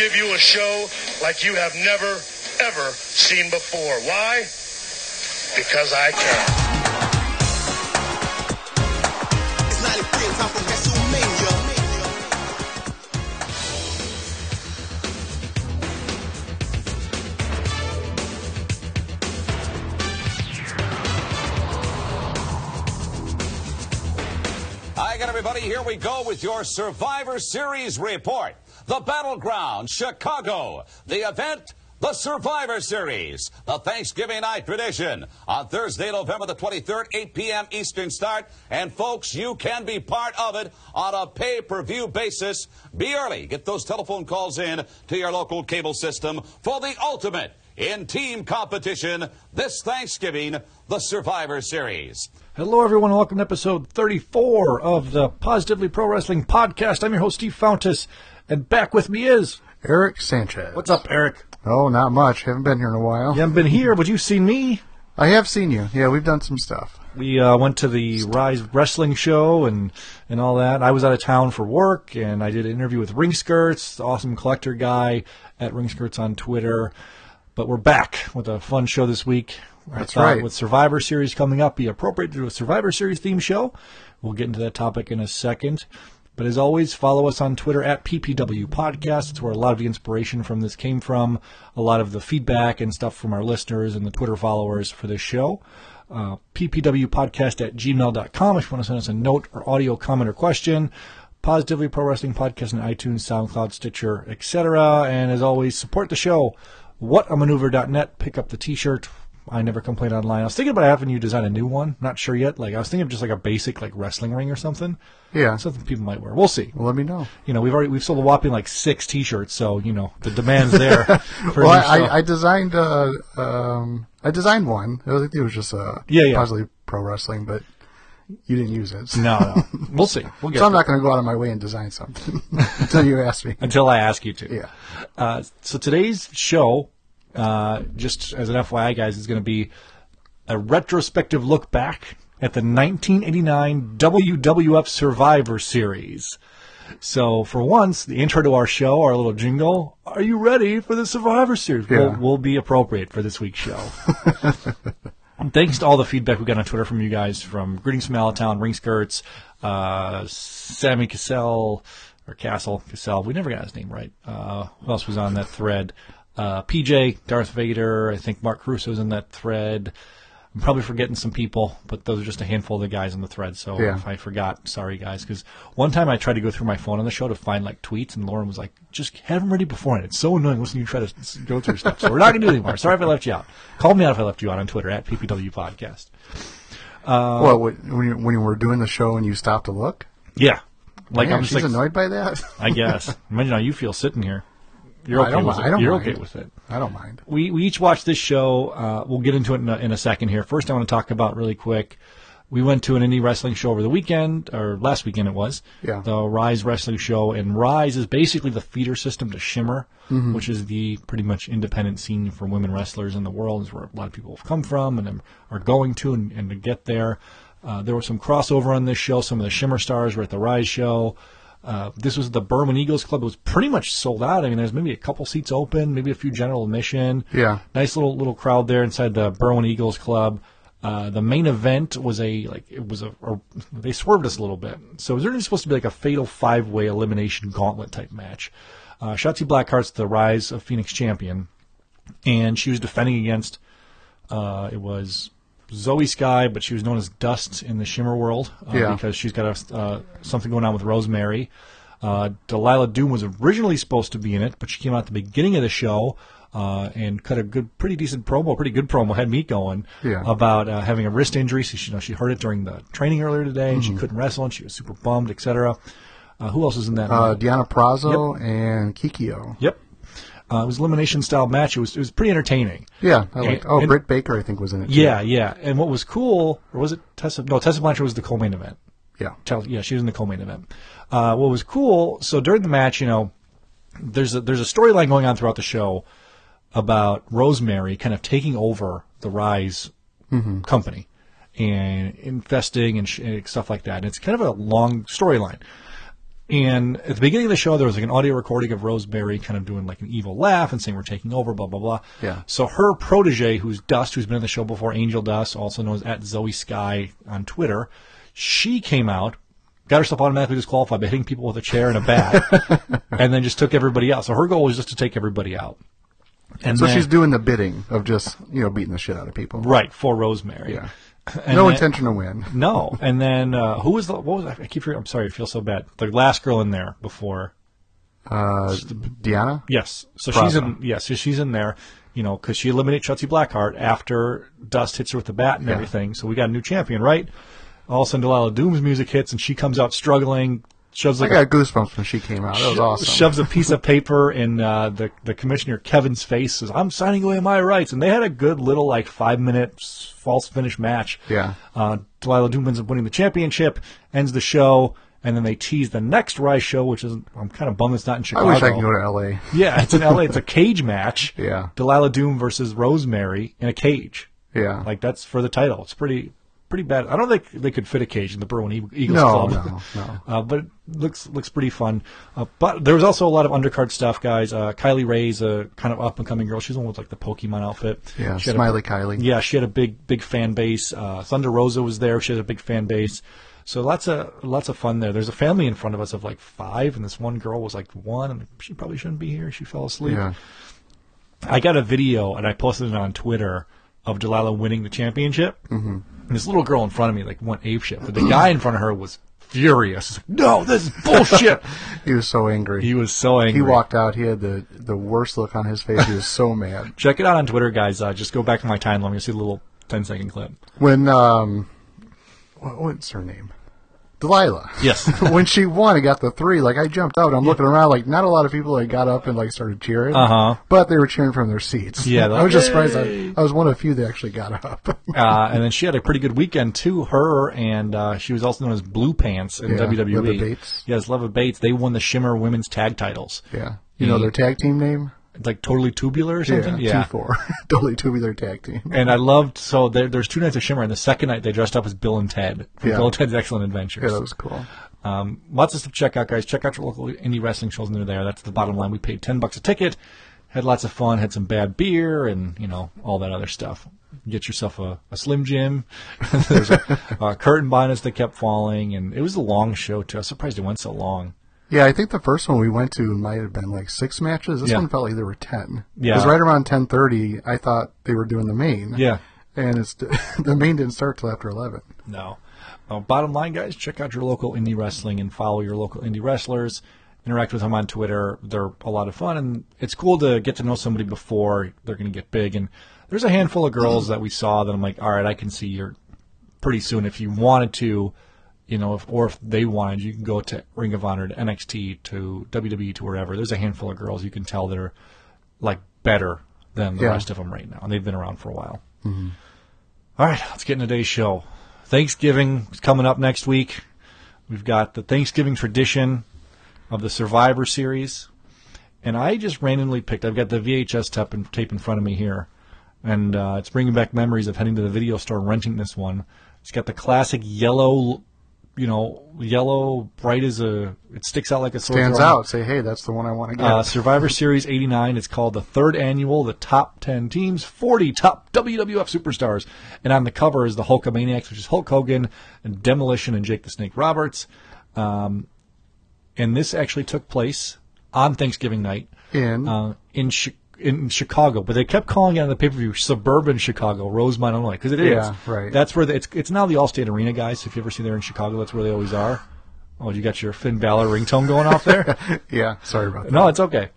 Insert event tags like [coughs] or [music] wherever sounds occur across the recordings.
give you a show like you have never, ever seen before. Why? Because I can. It's 93 and time for WrestleMania. Hi everybody. Here we go with your Survivor Series report. The Battleground, Chicago. The event, the Survivor Series. The Thanksgiving night tradition on Thursday, November the 23rd, 8 p.m. Eastern start. And folks, you can be part of it on a pay-per-view basis. Be early. Get those telephone calls in to your local cable system for the ultimate in team competition this Thanksgiving, the Survivor Series. Hello, everyone. Welcome to episode 34 of the Positively Pro Wrestling Podcast. I'm your host, Steve Fountas, and back with me is. Eric Sanchez. What's up, Eric? Oh, not much. Haven't been here in a while. You haven't been here, but you've seen me. I have seen you. Yeah, we've done some stuff. We uh, went to the Rise Wrestling show and, and all that. I was out of town for work, and I did an interview with Ring Skirts, the awesome collector guy at Ring Skirts on Twitter. But we're back with a fun show this week. That's right. With Survivor Series coming up, be appropriate to do a Survivor Series theme show. We'll get into that topic in a second. But as always, follow us on Twitter at PPW Podcast. It's where a lot of the inspiration from this came from, a lot of the feedback and stuff from our listeners and the Twitter followers for this show. Uh, PPWpodcast at gmail.com if you want to send us a note or audio comment or question. Positively Pro Wrestling Podcast on iTunes, SoundCloud, Stitcher, etc. And as always, support the show. Whatamaneuver.net. Pick up the t-shirt. I never complain online. I was thinking about having you design a new one. Not sure yet. Like I was thinking of just like a basic like wrestling ring or something. Yeah. Something people might wear. We'll see. Well, let me know. You know, we've already we've sold a whopping like six T-shirts, so you know the demand's there. [laughs] Well, I. I, I designed uh, um, I designed one. It was, it was just a Yeah, yeah. positively pro wrestling, but you didn't use it. So, no, no, [laughs] we'll see. We'll get so I'm not going to go out of my way and design something [laughs] until you ask me. until I ask you to. Yeah. Uh, so today's show, uh, just as an FYI, guys, is going to be a retrospective look back at the 1989 WWF Survivor Series. So for once, the intro to our show, our little jingle, "Are you ready for the Survivor Series?" will, Yeah. will be appropriate for this week's show. [laughs] Thanks to all the feedback we got on Twitter from you guys, from Greetings from Allentown, Ring Skirts, uh, Sammy Cassell, or Castle, Cassell, we never got his name right. Uh, who else was on that thread? Uh, PJ, Darth Vader, I think Mark Russo's in that thread. I'm probably forgetting some people, but those are just a handful of the guys in the thread. So Yeah. if I forgot, sorry guys. Because one time I tried to go through my phone on the show to find like tweets, and Lauren was like, "Just have them ready beforehand." It's so annoying listening to you try to go through stuff. So we're not going to do it anymore. Sorry if I left you out. Call me out if I left you out on Twitter at PPW Podcast. well, when when you, when you were doing the show and you stopped to look, Yeah, like Man, I'm just she's like, annoyed by that. I guess. [laughs] Imagine how you feel sitting here. You're I okay don't with it. I don't You're mind. okay with it. I don't mind. we we each watched this show. Uh, we'll get into it in a, in a second here. First, I want to talk about really quick. We went to an indie wrestling show over the weekend, or last weekend it was. Yeah. The Rise Wrestling Show, and Rise is basically the feeder system to Shimmer, which is the pretty much independent scene for women wrestlers in the world. Is where a lot of people have come from and are going to, and, and to get there. Uh, there was some crossover on this show. Some of the Shimmer stars were at the Rise show. Uh, this was the Berwyn Eagles Club. It was pretty much sold out. I mean, there's maybe a couple seats open, maybe a few general admission. Yeah. Nice little little crowd there inside the Berwyn Eagles Club. Uh, the main event was a like it was a, a they swerved us a little bit. So it was originally supposed to be like a fatal five way elimination gauntlet type match. Uh, Shotzi Blackheart's the Rise of Phoenix champion, and she was defending against uh, it was Zoe Sky, but she was known as Dust in the Shimmer world uh, Yeah. because she's got a, uh, something going on with Rosemary. Uh, Delilah Doom was originally supposed to be in it, but she came out at the beginning of the show. uh, and cut a good, pretty decent promo, pretty good promo. Had me going Yeah. about uh, having a wrist injury. So she, you know, she heard it during the training earlier today, and she Mhm. couldn't wrestle, and she was super bummed, etc. Uh, who else is in that? Uh? Deonna Purrazzo and Kikio. Yep. Uh, it was elimination style match. It was it was pretty entertaining. Yeah, I. And- Oh, and- Britt Baker, I think, was in it. too. Yeah, yeah. And what was cool, or was it Tessa? No, Tessa Blanchard was the co-main event. Yeah. Tell, yeah, she was in the co-main event. Uh, what was cool? So during the match, you know, there's a, there's a storyline going on throughout the show about Rosemary kind of taking over the Rise Mhm. company and investing and, sh- and stuff like that. And it's kind of a long storyline. And at the beginning of the show, there was like an audio recording of Rosemary kind of doing like an evil laugh and saying we're taking over, blah blah blah. Yeah. So her protege, who's Dust, who's been in the show before, Angel Dust, also known as at Zoe Sky on Twitter, she came out, got herself automatically disqualified by hitting people with a chair and a bat, [laughs] and then just took everybody out. So her goal was just to take everybody out. And so then- she's doing the bidding of just you know beating the shit out of people. right for Rosemary. Yeah. And no then- intention to win. [laughs] No, and then uh, who was the? What was I keep? forgetting- I'm sorry, I feel so bad. The last girl in there before. Uh, Deanna. Yes, so she's in. Yes, so she's in there. You know, because she eliminated Shotzi Blackheart after Dust hits her with the bat and Yeah. everything. So we got a new champion, right? All of a sudden, Delilah Doom's music hits, and she comes out struggling. Shoves I like got a, goosebumps when she came out. That was sho- awesome. Shoves a piece of paper in uh, the the commissioner Kevin's face. Says, "I'm signing away my rights." And they had a good little like five minute false finish match. Yeah. Uh, Delilah Doom ends up winning the championship, ends the show, and then they tease the next Rise show, which is I'm kind of bummed it's not in Chicago. I wish I could go to L.A. Yeah, it's in LA. It's a cage match. [laughs] Yeah. Delilah Doom versus Rosemary in a cage. Yeah. Like that's for the title. It's pretty pretty bad. I don't think they could fit a cage in the Berwyn Eagles No, Club. no, [laughs] no. Uh, but it looks looks pretty fun. Uh, but there was also a lot of undercard stuff, guys. Uh, Kylie Rae's a kind of up and coming girl. She's the one with like the Pokemon outfit. Yeah, She Smiley a, Kylie. Yeah, she had a big big fan base. Uh, Thunder Rosa was there. She had a big fan base. So lots of lots of fun there. There's a family in front of us of like five, and this one girl was like one, and she probably shouldn't be here. She fell asleep. Yeah. I got a video and I posted it on Twitter of Delilah winning the championship. Mm-hmm. And this little girl in front of me like went ape shit, but the guy in front of her was furious. Like, no, this is bullshit. [laughs] He was so angry. he was so angry. He walked out. He had the the worst look on his face. He was so mad. [laughs] Check it out on Twitter, guys. Uh, just go back to my timeline. You'll see a little 10 second clip. When um, what, what's her name? Delilah. Yes. [laughs] when she won and got the three, like I jumped out. I'm looking around, like not a lot of people like got up and like started cheering. Uh-huh. But they were cheering from their seats. Yeah, [laughs] I was just like, surprised. I, I was one of the few that actually got up. [laughs] Uh, and then she had a pretty good weekend too. Her and uh, she was also known as Blue Pants in Yeah, WWE. Leva Bates. Yes, Leva Bates. They won the Shimmer Women's Tag Titles. yeah. You know their tag team name? Like totally tubular or something. Yeah, T4. [laughs] totally tubular tag team. And I loved so there, there's two nights of Shimmer, and the second night they dressed up as Bill and Ted from Yeah. Bill and Ted's Excellent Adventures. Yeah, that was cool. Um, lots of stuff to check out, guys. Check out your local indie wrestling shows, and they're there. That's the bottom line. We paid ten bucks a ticket, had lots of fun, had some bad beer, and you know all that other stuff. Get yourself a, a Slim Jim. [laughs] There's a, a curtain behind us that kept falling, and it was a long show too. I was surprised it went so long. Yeah, I think the first one we went to might have been like six matches. This Yeah. one felt like there were ten. Yeah. Because right around ten thirty, I thought they were doing the main. Yeah. And it's [laughs] the main didn't start till after eleven. No. Uh, bottom line, guys, check out your local indie wrestling and follow your local indie wrestlers. Interact with them on Twitter. They're a lot of fun, and it's cool to get to know somebody before they're going to get big. And there's a handful of girls that we saw that I'm like, all right, I can see you're pretty soon. If you wanted to, you know, if, or if they wanted, you can go to Ring of Honor, to NXT, to WWE, to wherever. There's a handful of girls you can tell that are like better than the Yeah. rest of them right now, and they've been around for a while. All right, let's get into today's show. Thanksgiving is coming up next week. We've got the Thanksgiving tradition of the Survivor Series. And I just randomly picked, I've got the VHS tape in, tape in front of me here. And uh, it's bringing back memories of heading to the video store and renting this one. It's got the classic yellow, you know, yellow, bright as a, it sticks out like a sore Stands out. Say, hey, that's the one I want to get. Uh, Survivor Series 89. It's called the third annual, the top 10 teams, 40 top WWF superstars. And on the cover is the Hulkamaniacs, which is Hulk Hogan and Demolition and Jake the Snake Roberts. Um, and this actually took place on Thanksgiving night In uh, in in Chicago, but they kept calling it on the pay per view suburban Chicago, Rosemont, Illinois, because it is. Yeah, right. That's where the, it's it's now the Allstate Arena, guys. If you ever see there in Chicago, that's where they always are. Oh, you got your Finn Balor ringtone going off there? [laughs] yeah, sorry about that. No, it's okay.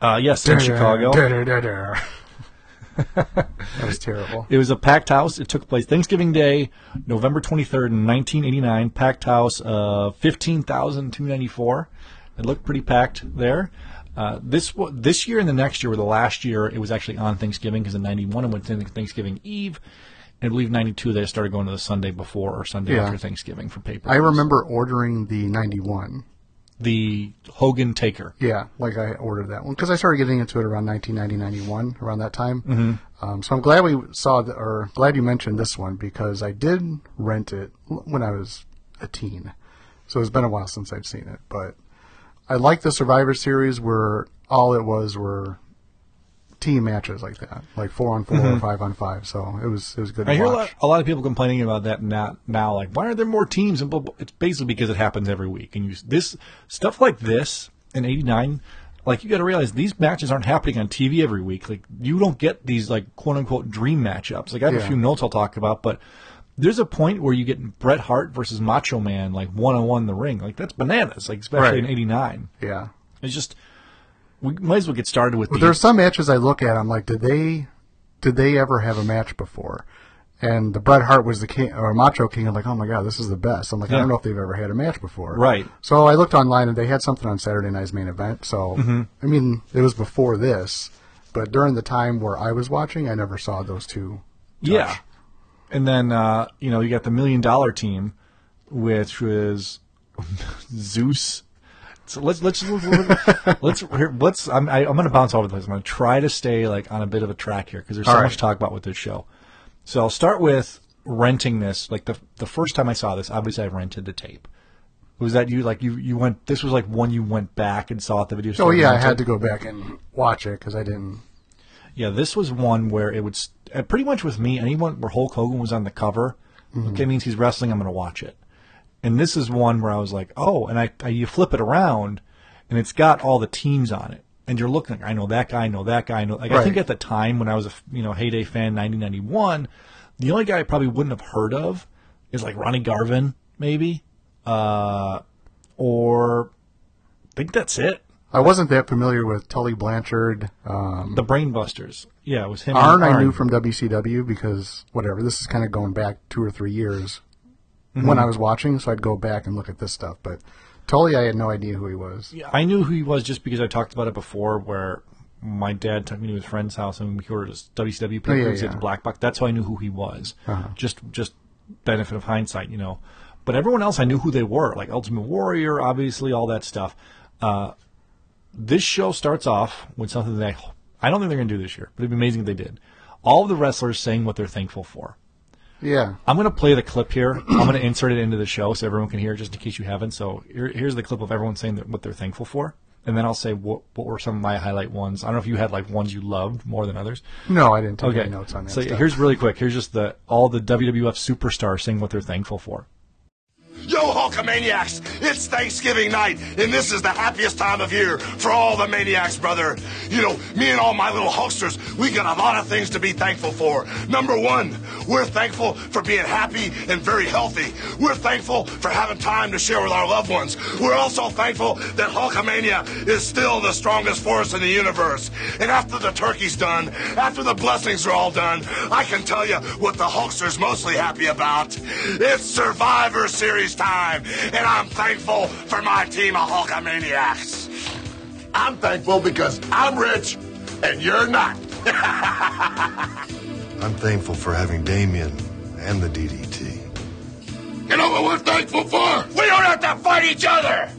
Uh, yes, in Chicago. [laughs] that was terrible. It was a packed house. It took place Thanksgiving Day, November 23rd, 1989. Packed house of 15,294. It looked pretty packed there. Uh, this this year and the next year were the last year it was actually on Thanksgiving because in 91 it went to Thanksgiving Eve. And I believe 92 they started going to the Sunday before or Sunday Yeah. after Thanksgiving for paper. I remember ordering the 91. the Hogan Taker. Yeah, like I ordered that one because I started getting into it around 1990, 91, around that time. Mm-hmm. Um, so I'm glad we saw the, or glad you mentioned this one because I did rent it when I was a teen. So it's been a while since I've seen it, but I like the Survivor Series where all it was were team matches like that, like four on 4 or five on five. So it was it was good Mm-hmm. I to hear a lot, a lot of people complaining about that now, now. Like, why are there more teams? And it's basically because it happens every week. And you this stuff like this in '89, like you got to realize these matches aren't happening on TV every week. Like, you don't get these like quote unquote dream matchups. Like, I have a few notes I'll talk about, but there's a point where you get Bret Hart versus Macho Man like one on one in the ring. Like, that's bananas. Like, especially Right. in '89. Yeah. It's just we might as well get started with But the there's some matches I look at. I'm like, did they, did they ever have a match before? And the Bret Hart was the king or Macho King. I'm like, oh my god, this is the best. I'm like, I don't know if they've ever had a match before. Right. So I looked online and they had something on Saturday Night's main event. So Mm-hmm. I mean, it was before this, but during the time where I was watching, I never saw those two. Yeah. And then uh, you know, you got the million dollar team, which was Zeus. So let's let's let's let's, let's I'm I, I'm going to bounce all over this. I'm going to try to stay like on a bit of a track here because there's so much to talk about with this show. So I'll start with renting this. Like the the first time I saw this, obviously I rented the tape. Was that you? Like you you went? This was like one you went back and saw at the video store. Oh yeah, I had to go back and watch it because I didn't. Yeah, this was one where it would uh, pretty much with me. Anyone where Hulk Hogan was on the cover, okay, means he's wrestling. I'm going to watch it. And this is one where I was like, oh, and I, I you flip it around, and it's got all the teams on it, and you're looking. I know that guy. I know that guy. I know. Like I think at the time when I was a you know heyday fan, 1991, the only guy I probably wouldn't have heard of is like Ronnie Garvin, maybe, uh, or I think that's it. I wasn't that familiar with Tully Blanchard. Um, The Brainbusters. Yeah, it was him. Arn and I knew from WCW because whatever. This is kind of going back two or three years when I was watching, so I'd go back and look at this stuff. But Tully, I had no idea who he was. Yeah, I knew who he was just because I talked about it before, where my dad took me to his friend's house and we ordered his WCW Oh, yeah, papers at. Uh-huh. the Black Box. That's how I knew who he was. Just just benefit of hindsight, you know. But everyone else, I knew who they were, like Ultimate Warrior, obviously, all that stuff. Uh, this show starts off with something that I, I don't think they're going to do this year, but it'd be amazing if they did. All of the wrestlers saying what they're thankful for. Yeah, I'm going to play the clip here. [clears throat] I'm going to insert it into the show so everyone can hear it, just in case you haven't. So here, here's the clip of everyone saying what they're thankful for, and then I'll say what what were some of my highlight ones. I don't know if you had like ones you loved more than others. no, I didn't take Okay, any notes on that. so stuff. here's really quick. Here's just the all the WWF superstars saying what they're thankful for. Yo, Hulkamaniacs! It's Thanksgiving night, and this is the happiest time of year for all the maniacs, brother. You know, me and all my little Hulksters, we got a lot of things to be thankful for. Number one, we're thankful for being happy and very healthy. We're thankful for having time to share with our loved ones. We're also thankful that Hulkamania is still the strongest force in the universe. And after the turkey's done, after the blessings are all done, I can tell you what the Hulkster's mostly happy about. It's Survivor Series time, and I'm thankful for my team of Hulkamaniacs. I'm thankful because I'm rich and you're not. [laughs] I'm thankful for having Damien and the DDT. You know what we're thankful for? We don't have to fight each other.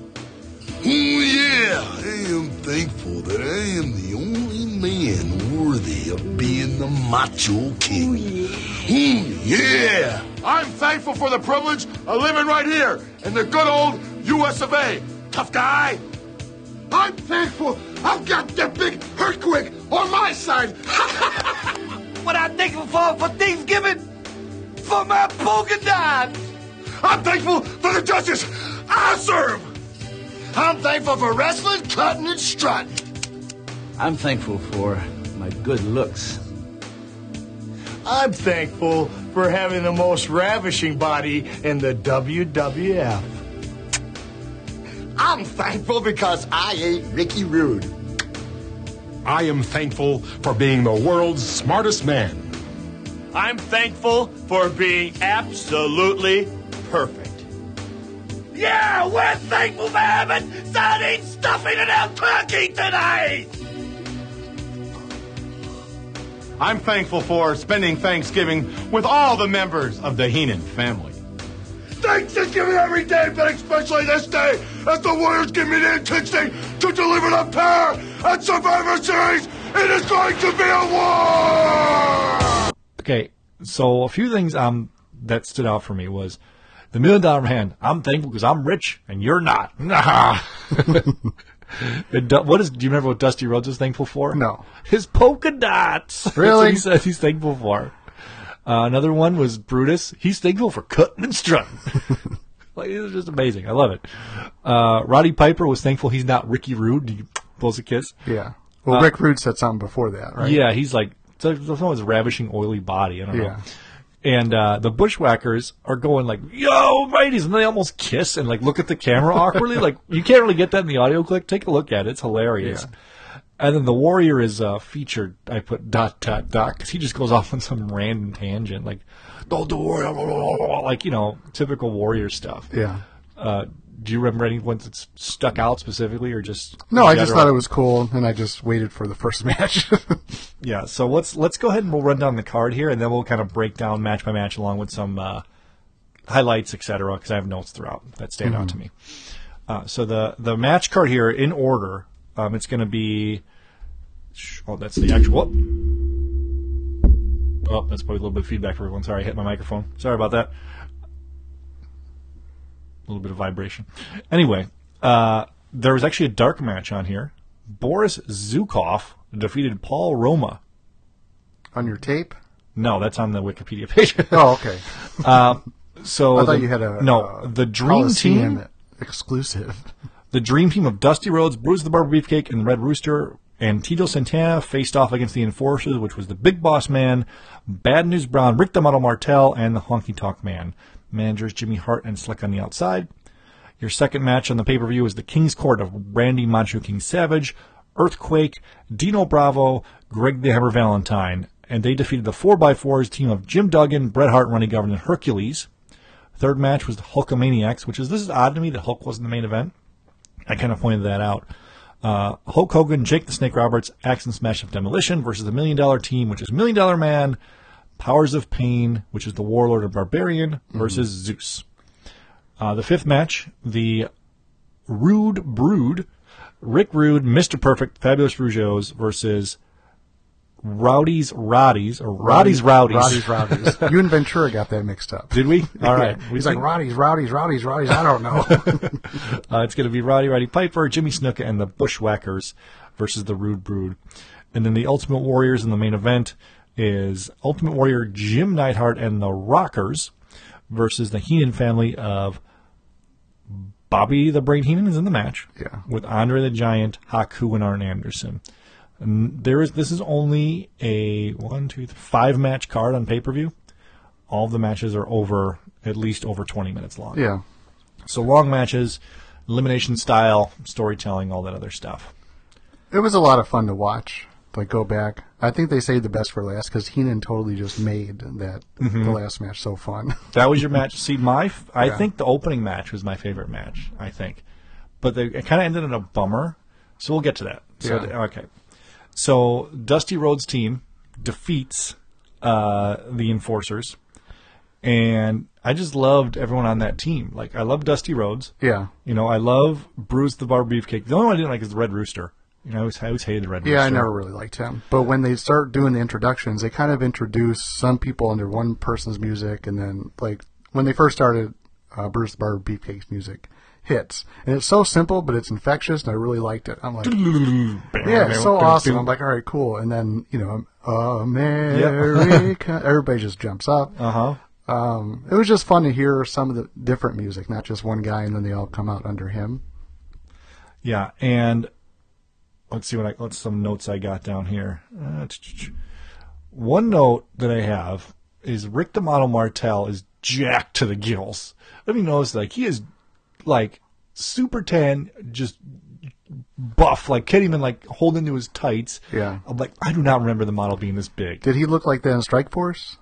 Oh, yeah, I am thankful that I am the only man worthy of being the Macho King. Oh, hmm, yeah. I'm thankful for the privilege of living right here in the good old U.S. of A. Tough guy. I'm thankful I've got that big earthquake on my side. [laughs] What I'm thankful for for Thanksgiving? For my polka dot! I'm thankful for the judges I serve. I'm thankful for wrestling, cutting, and strutting. I'm thankful for my good looks. I'm thankful for having the most ravishing body in the WWF. I'm thankful because I ate Ricky Rude. I am thankful for being the world's smartest man. I'm thankful for being absolutely perfect. Yeah, we're thankful for having sardine stuffing and our turkey tonight! I'm thankful for spending Thanksgiving with all the members of the Heenan family. Thanksgiving every day, but especially this day, as the Warriors give me the intention to deliver the pair at Survivor Series. It is going to be a war! Okay, so a few things um that stood out for me was the million dollar man. I'm thankful because I'm rich and you're not. [laughs] [laughs] Du- what is? Do you remember what Dusty Rhodes was thankful for? No. his polka dots. [laughs] That's Really? what he says he's thankful for. Uh, another one was Brutus. He's thankful for cutting and strutting. [laughs] like it was just amazing. I love it. Uh, Roddy Piper was thankful he's not Ricky Rude. He blows a kiss. Yeah. Well, Uh, Rick Rude said something before that, right? Yeah, he's like so- someone's ravishing oily body. I don't know. Yeah. And uh, the bushwhackers are going like, "Yo, ladies," and they almost kiss and like look at the camera [laughs] awkwardly. like you can't really get that in the audio clip. Take a look at it; it's hilarious. And then the warrior is uh, featured. I put dot dot dot because he just goes off on some random tangent, like "Don't do warrior," [laughs] like you know, typical warrior stuff. Yeah. Uh, do you remember any ones that stuck out specifically, or just No, I just thought it was cool, and I just waited for the first [laughs] match. Yeah, so let's let's go ahead and we'll run down the card here, and then we'll kind of break down match by match along with some uh, highlights, etc. Because I have notes throughout that stand out to me. Uh, so the the match card here in order, um, it's going to be. Oh, that's the actual. Oh, that's probably a little bit of feedback for everyone. Sorry, I hit my microphone. Sorry about that. A little bit of vibration. Anyway, uh, there was actually a dark match on here. Boris Zukov defeated Paul Roma. On your tape? No, that's on the Wikipedia page. [laughs] Oh, okay. [laughs] uh, so I thought the- you had a no. uh, the Dream Team, exclusive. [laughs] the Dream Team of Dusty Rhodes, Bruce the Barber Beefcake, and Red Rooster, and Tito Santana faced off against the Enforcers, which was the Big Boss Man, Bad News Brown, Rick the Model Martel, and the Honky Tonk Man. Managers Jimmy Hart and Slick on the outside. Your second match on the pay per view is the King's Court of Randy Macho King Savage, Earthquake, Dino Bravo, Greg the Hammer Valentine, and they defeated the 4x4s team of Jim Duggan, Bret Hart, Ronnie Garvin, and Hercules. Third match was the Hulkamaniacs, which is this is odd to me that Hulk wasn't the main event. I kind of pointed that out. Uh, Hulk Hogan, Jake the Snake Roberts, Axe and Smash of Demolition versus the Million Dollar Team, which is Million Dollar Man, Powers of Pain, which is the Warlord of Barbarian versus Zeus. Uh, the fifth match, the Rude Brood, Rick Rude, Mr. Perfect, Fabulous Rougeaus versus Rowdy's Roddies, or Roddy's Rowdies. Roddy's Rowdies. [laughs] you and Ventura got that mixed up. Did we? All right. Yeah. He's like, Roddy's, Rowdies, Rowdies, Rowdies. I don't know. [laughs] Uh, it's going to be Roddy Roddy Piper, Jimmy Snuka, and the Bushwhackers versus the Rude Brood. And then the Ultimate Warriors in the main event is Ultimate Warrior Jim Neidhart and the Rockers versus the Heenan family of Bobby the Brain Heenan is in the match. Yeah. With Andre the Giant, Haku, and Arn Anderson. And there is this is only a one, two, three, five match card on pay per view. All the matches are over at least over twenty minutes long. yeah. So long matches, elimination style, storytelling, all that other stuff. It was a lot of fun to watch. Like, go back. I think they saved the best for last because Heenan totally just made that, Mhm. the last match so fun. [laughs] That was your match. See, my f- I Yeah. think the opening match was my favorite match. I think, but they, it kind of ended in a bummer. So we'll get to that. So Yeah. okay. So Dusty Rhodes' team defeats uh, the Enforcers, and I just loved everyone on that team. Like I love Dusty Rhodes. Yeah. You know, I love Bruce the Barber Beefcake. The only one I didn't like is the Red Rooster. You know, I always, I always hated the Red Yeah, I never really liked him. But when they start doing the introductions, they kind of introduce some people under one person's music, and then like when they first started, uh, Bruce Barber Beefcake's music hits, and it's so simple, but it's infectious, and I really liked it. I'm like, [laughs] yeah, it's so awesome. I'm like, all right, cool. And then you know, America, [laughs] everybody just jumps up. Uh huh. Um, it was just fun to hear some of the different music, not just one guy, and then they all come out under him. Yeah, and let's see what I what's some notes I got down here. Uh, one note that I have is Rick the Model Martel is jacked to the gills. Let me notice like he is like super tan, just buff, like can't even like hold into his tights. Yeah. I'm like, I do not remember the model being this big. Did he look like that in Strike Force?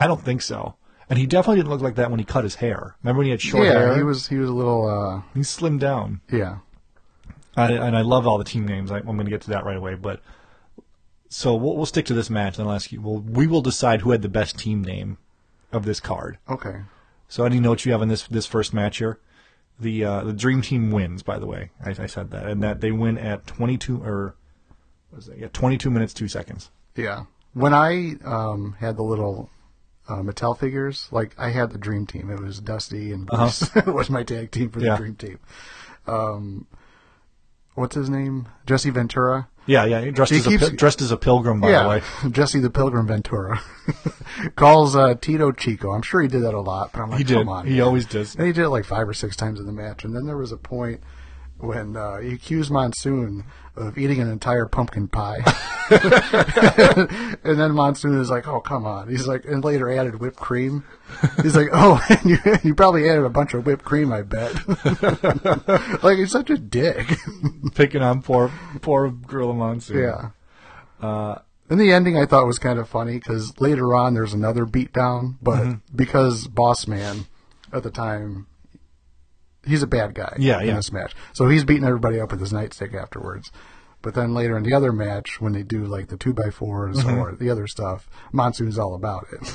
I don't think so. And he definitely didn't look like that when he cut his hair. Remember when he had short yeah, hair? he was he was a little uh He slimmed down. yeah. I, and I love all the team names. I, I'm going to get to that right away. But so we'll, we'll stick to this match, and I'll ask you. Well, we will decide who had the best team name of this card. Okay. So any notes you have on this this first match here? The uh, the Dream Team wins. By the way, I, I said that, and that they win at 22 or what was it? Yeah, 22 minutes two seconds. Yeah. When I um had the little uh, Mattel figures, like I had the Dream Team. It was Dusty and Bruce [laughs] was my tag team for the Uh-huh. Yeah. Dream Team. Um, what's his name? Jesse Ventura. Yeah, yeah. Dressed He as keeps- pil- dressed as a pilgrim, by the way. [laughs] Jesse the Pilgrim Ventura [laughs] calls uh, Tito Chico. I'm sure he did that a lot, but I'm like, He did. come on, He man. always does. And he did it like five or six times in the match, and then there was a point when uh, he accused Monsoon of eating an entire pumpkin pie, [laughs] [laughs] and then Monsoon is like, "Oh, come on!" He's like, and later added whipped cream. He's like, "Oh, [laughs] and you, you probably added a bunch of whipped cream, I bet." like he's such a dick. Picking on poor poor Gorilla Monsoon. Yeah. Uh, And the ending I thought was kind of funny because later on there's another beatdown, but Mm-hmm. because Boss Man at the time, he's a bad guy Yeah, in yeah. this match. So he's beating everybody up with his nightstick afterwards. But then later in the other match, when they do like the 2 by 4s Mhm. or the other stuff, Monsoon's all about it.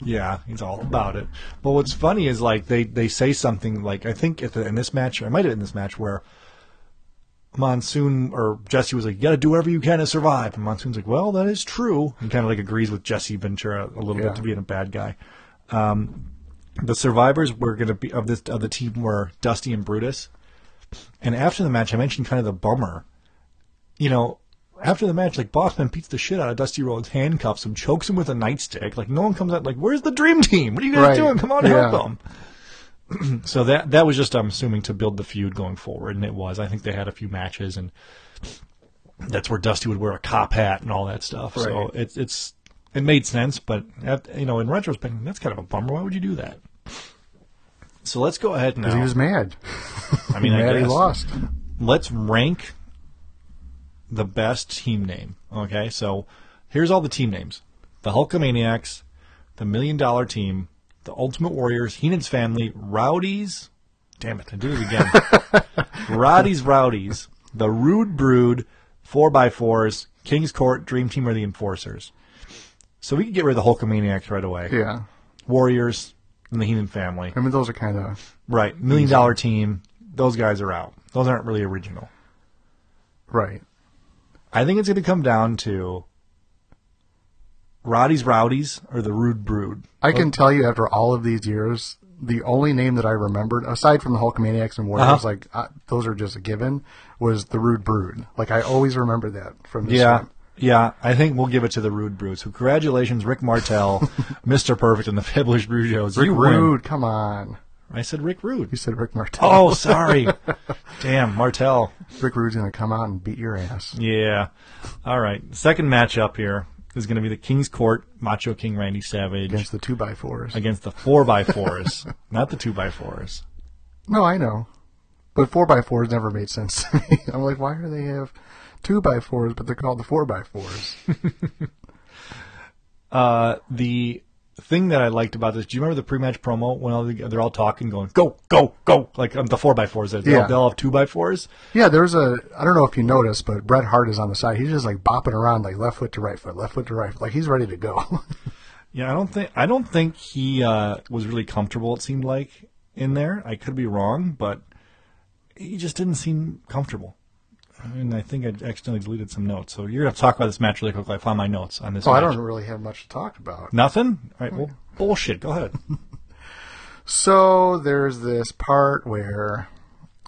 [laughs] yeah, he's all about it. But what's funny is like they they say something like I think at the, in this match, I might have in this match where Monsoon or Jesse was like, "You got to do whatever you can to survive," and Monsoon's like, "Well, that is true." He kind of like agrees with Jesse Ventura a little Yeah. bit to being a bad guy. Um, the survivors were going to be of this of the team were Dusty and Brutus, and after the match, I mentioned kind of the bummer. You know, after the match, like Bossman beats the shit out of Dusty Rhodes, handcuffs him, chokes him with a nightstick. Like no one comes out. Like, where's the dream team? What are you guys Right. doing? Come on, Yeah. help them. [clears throat] so that that was just I'm assuming to build the feud going forward, and it was. I think they had a few matches, and that's where Dusty would wear a cop hat and all that stuff. So it's it's it made sense, but at, you know, in retrospect, that's kind of a bummer. Why would you do that? So let's go ahead now. He was mad. I mean, [laughs] I mad he lost. Let's rank the best team name. Okay, so here's all the team names: the Hulkamaniacs, the Million Dollar Team, the Ultimate Warriors, Heenan's Family, Rowdies. Damn it, I did it again. [laughs] Rowdies, Rowdies, the Rude Brood, Four by Fours, King's Court, Dream Team, or the Enforcers. So we could get rid of the Hulkamaniacs right away. Yeah. Warriors and the Heenan Family. I mean, those are kind of Right. Million Dollar Team. Those guys are out. Those aren't really original. right. I think it's going to come down to Roddy's Rowdies or the Rude Brood. I can tell you after all of these years, the only name that I remembered, aside from the Hulkamaniacs and Warriors, Uh-huh. like uh, those are just a given, was the Rude Brood. Like I always remember that from this Yeah. one. Yeah, I think we'll give it to the Rude Brutes. So congratulations, Rick Martel, [laughs] Mr. Perfect, and the Fabulous Rougeaus. Rick You win. Rude, come on. I said Rick Rude. You said Rick Martel. Oh, sorry. [laughs] Damn, Martel. Rick Rude's gonna come out and beat your ass. Yeah. All right. Second matchup here is going to be the King's Court Macho King Randy Savage Against the two by fours. against the four by fours, [laughs] not the two by fours. No, I know. But four by fours never made sense to me. I'm like, why are they have two by fours, but they're called the four by fours? [laughs] Uh, the thing that I liked about this, do you remember the pre-match promo when all the, they're all talking, going go, go, go, like um, the four by fours? They Yeah. all, they all have two by fours. Yeah, there's a. I don't know if you noticed, but Bret Hart is on the side. He's just like bopping around, like left foot to right foot, left foot to right foot, like he's ready to go. [laughs] Yeah, I don't think I don't think he uh, was really comfortable. It seemed like in there. I could be wrong, but he just didn't seem comfortable. And I think I accidentally deleted some notes. So you're gonna have to talk about this match really quickly. I found my notes on this. oh, I don't really have much to talk about. Nothing. All right. Well, bullshit. Go ahead. [laughs] [laughs] So there's this part where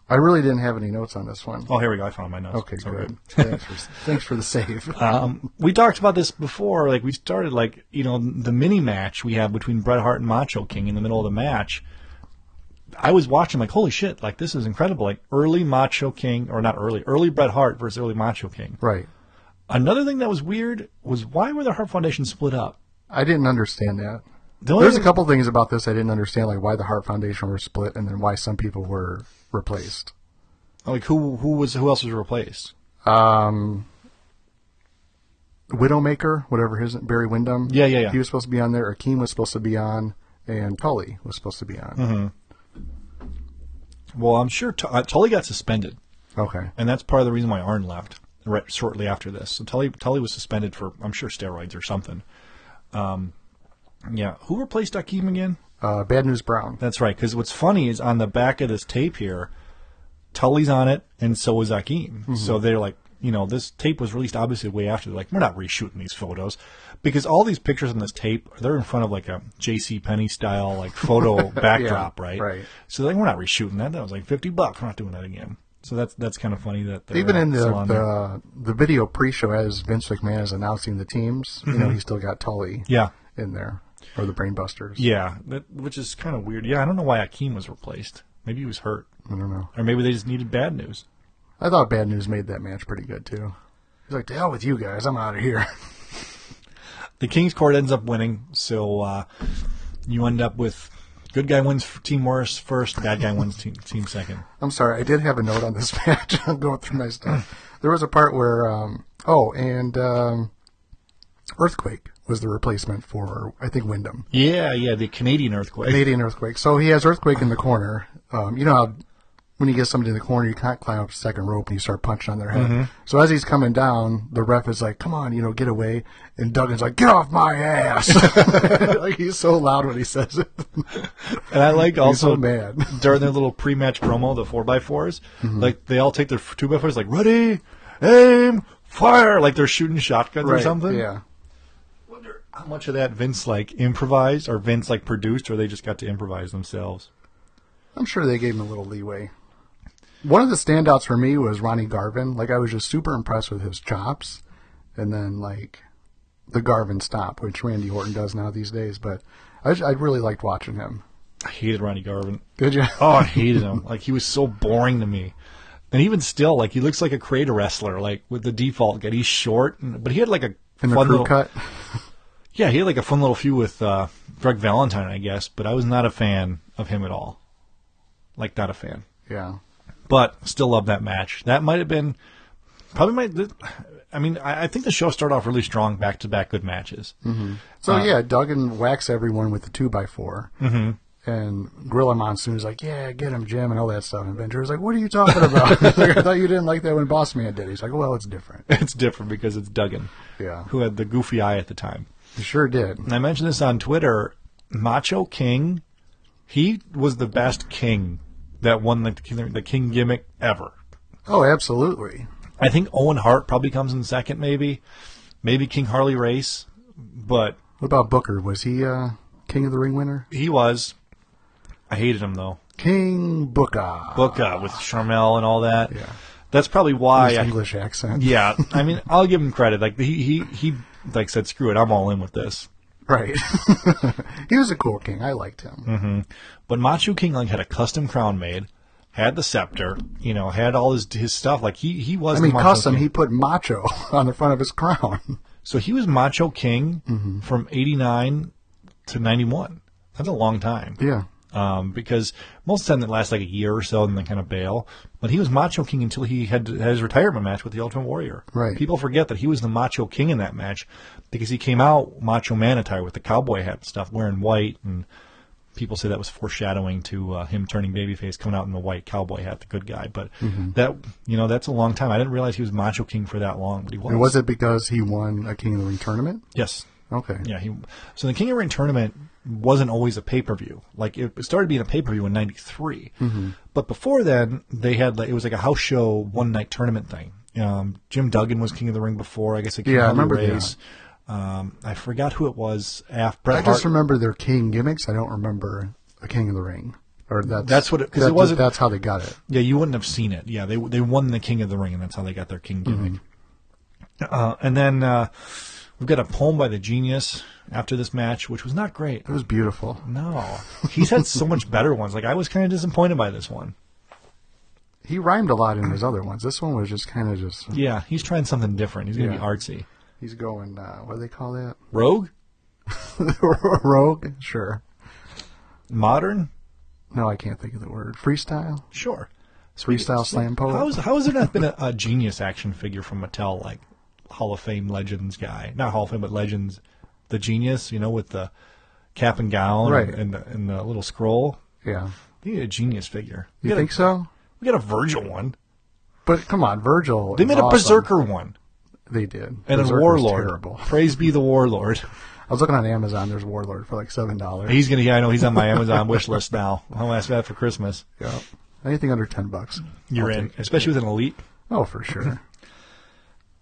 I really didn't have any notes on this one. Oh, here we go. I found my notes. Okay, So good. thanks for [laughs] thanks for the save. um, we talked about this before. Like we started, like you know, the mini match we have between Bret Hart and Macho King in the middle of the match. I was watching, like, holy shit! Like this is incredible. Like early Macho King, or not early, early Bret Hart versus early Macho King. Right. Another thing that was weird was why were the Hart Foundation split up? I didn't understand that. The There's a couple things about this I didn't understand, like why the Hart Foundation were split, and then why some people were replaced. Like who who was who else was replaced? Um, Widowmaker, whatever his Barry Windham. Yeah, yeah, yeah. He was supposed to be on there. Akeem was supposed to be on, and Tully was supposed to be on. Mm-hmm. Well, I'm sure T- uh, Tully got suspended, Okay. and that's part of the reason why Arn left right shortly after this. So Tully Tully was suspended for I'm sure steroids or something. Um, yeah. Who replaced Akeem again? Uh, Bad News Brown. That's right. Because what's funny is on the back of this tape here, Tully's on it, and so is Akeem. Mhm. So they're like, you know, this tape was released obviously way after. They're like, we're not reshooting these photos because all these pictures on this tape, they're in front of like a J.C. Penney style like photo [laughs] backdrop, right? right. So like, we're not reshooting that. That was like fifty bucks. We're not doing that again. So that's that's kind of funny that Even in the the, the video pre-show, as Vince McMahon is announcing the teams, you know, Mhm. he still got Tully. Yeah. In there, or the Brainbusters. Yeah, that, which is kind of weird. Yeah, I don't know why Akeem was replaced. Maybe he was hurt. I don't know. Or maybe they just needed bad news. I thought Bad News made that match pretty good too. He's like, "To hell with you guys, I'm out of here." [laughs] The King's Court ends up winning, so uh, you end up with good guy wins team worst first, bad guy wins team, team second. I'm sorry, I did have a note on this [laughs] match. I'm going through my stuff. There was a part where, um, oh, and um, Earthquake was the replacement for I think Windham. Yeah, yeah, the Canadian earthquake. Canadian earthquake. So he has earthquake in the corner. Um, you know how when you get somebody in the corner, you can't climb up the second rope and you start punching on their head. Mhm. So as he's coming down, the ref is like, "Come on, you know, get away!" And Duggan's like, "Get off my ass!" [laughs] like he's so loud when he says it. And I like [laughs] also so mad. [laughs] during their little pre-match promo, the four x 4s Mhm. like they all take their two by fours, like ready, aim, fire, like they're shooting shotguns or something. yeah. Wonder how much of that Vince like improvised, or Vince like produced, or they just got to improvise themselves. I'm sure they gave him a little leeway. One of the standouts for me was Ronnie Garvin. Like I was just super impressed with his chops, and then like the Garvin stomp, which Randy Orton does now these days. But I, I really liked watching him. I hated Ronnie Garvin. Did you? Oh, I hated him. Like he was so boring to me. And even still, like he looks like a creator wrestler, like with the default get. He's short, and, but he had like a the fun little cut. [laughs] Yeah, he had like a fun little feud with uh, Greg Valentine, I guess. But I was not a fan of him at all. Like not a fan. Yeah. But still love that match. That might have been probably might. I mean, I, I think the show started off really strong, back to back good matches. hmm So Uh, yeah, Duggan whacks everyone with the two by 4 Mhm. And Gorilla Monsoon's like, "Yeah, get him, Jim," and all that stuff. And Ventura's like, "What are you talking about?" [laughs] like, I thought you didn't like that when Boss Man did. it." He's like, "Well, it's different." [laughs] It's different because it's Duggan, Yeah. who had the goofy eye at the time. He sure did. And I mentioned this on Twitter. Macho King, he was the best king that won the the king gimmick ever. Oh, absolutely. I think Owen Hart probably comes in second, maybe, maybe King Harley Race, but What about Booker? Was he uh, King of the Ring winner? he was. I hated him though. King Booker. Booker with Sharmell and all that. Yeah, that's probably why. His I- English accent. Yeah, I mean, I'll give him credit. Like he he he like said, screw it, I'm all in with this. Right. [laughs] he was a cool king. I liked him. hmm But Macho King like had a custom crown made, had the scepter, you know, had all his his stuff. Like he he was. I mean, custom. King. He put macho [laughs] on the front of his crown. So he was Macho King Mm-hmm. from '89 to '91. That's a long time. Yeah. Um, because most of the time it lasts like a year or so and then kind of bail. But he was Macho King until he had, had his retirement match with the Ultimate Warrior. Right. People forget that he was the Macho King in that match because he came out Macho Man attire with the cowboy hat and stuff, wearing white, and people say that was foreshadowing to uh, him turning babyface, coming out in the white cowboy hat, the good guy. But Mhm. that you know that's a long time. I didn't realize he was Macho King for that long, but he was. And was it because he won a King of the Ring tournament? Yes. Okay. Yeah, he. So the King of the Ring tournament wasn't always a pay per view. Like it started being a pay per view in '93, Mhm. but before then they had like it was like a house show one night tournament thing. Um, Jim Duggan was King of the Ring before. I guess. Like Yeah, I remember that. Race. Um, I forgot who it was. After Bret I just Hart- remember their king gimmicks. I don't remember a King of the Ring. Or that's That's what because that- it wasn't. That's how they got it. Yeah, you wouldn't have seen it. Yeah, they they won the King of the Ring, and that's how they got their King gimmick. Mm-hmm. Uh, and then uh, we've got a poem by the Genius after this match, which was not great. It was beautiful. No, he's had so much better ones. Like I was kind of disappointed by this one. He rhymed a lot in his other ones. This one was just kind of just. Yeah, he's trying something different. He's gonna be artsy. He's going. Uh, what do they call that? Rogue, [laughs] Rogue. Sure. modern, No, I can't think of the word. Freestyle. sure. freestyle slam. How is how has there not been a, a genius action figure from Mattel like Hall of Fame Legends guy? Not Hall of Fame, but Legends, the genius. You know, with the cap and gown, Right. And, and, the, and the little scroll. Yeah. They need a genius figure. We You think a, so? We got a Virgil one. But come on, Virgil. They made a awesome. Berserker one They did. and Berserker's a Warlord. Terrible. [laughs] Praise be the Warlord. I was looking on Amazon. There's Warlord for like seven dollars. He's gonna. Yeah, I know he's on my Amazon wish list now. I'll ask that for Christmas. Yeah. Anything under ten bucks. You're I'll in, especially with an elite. Oh, for sure.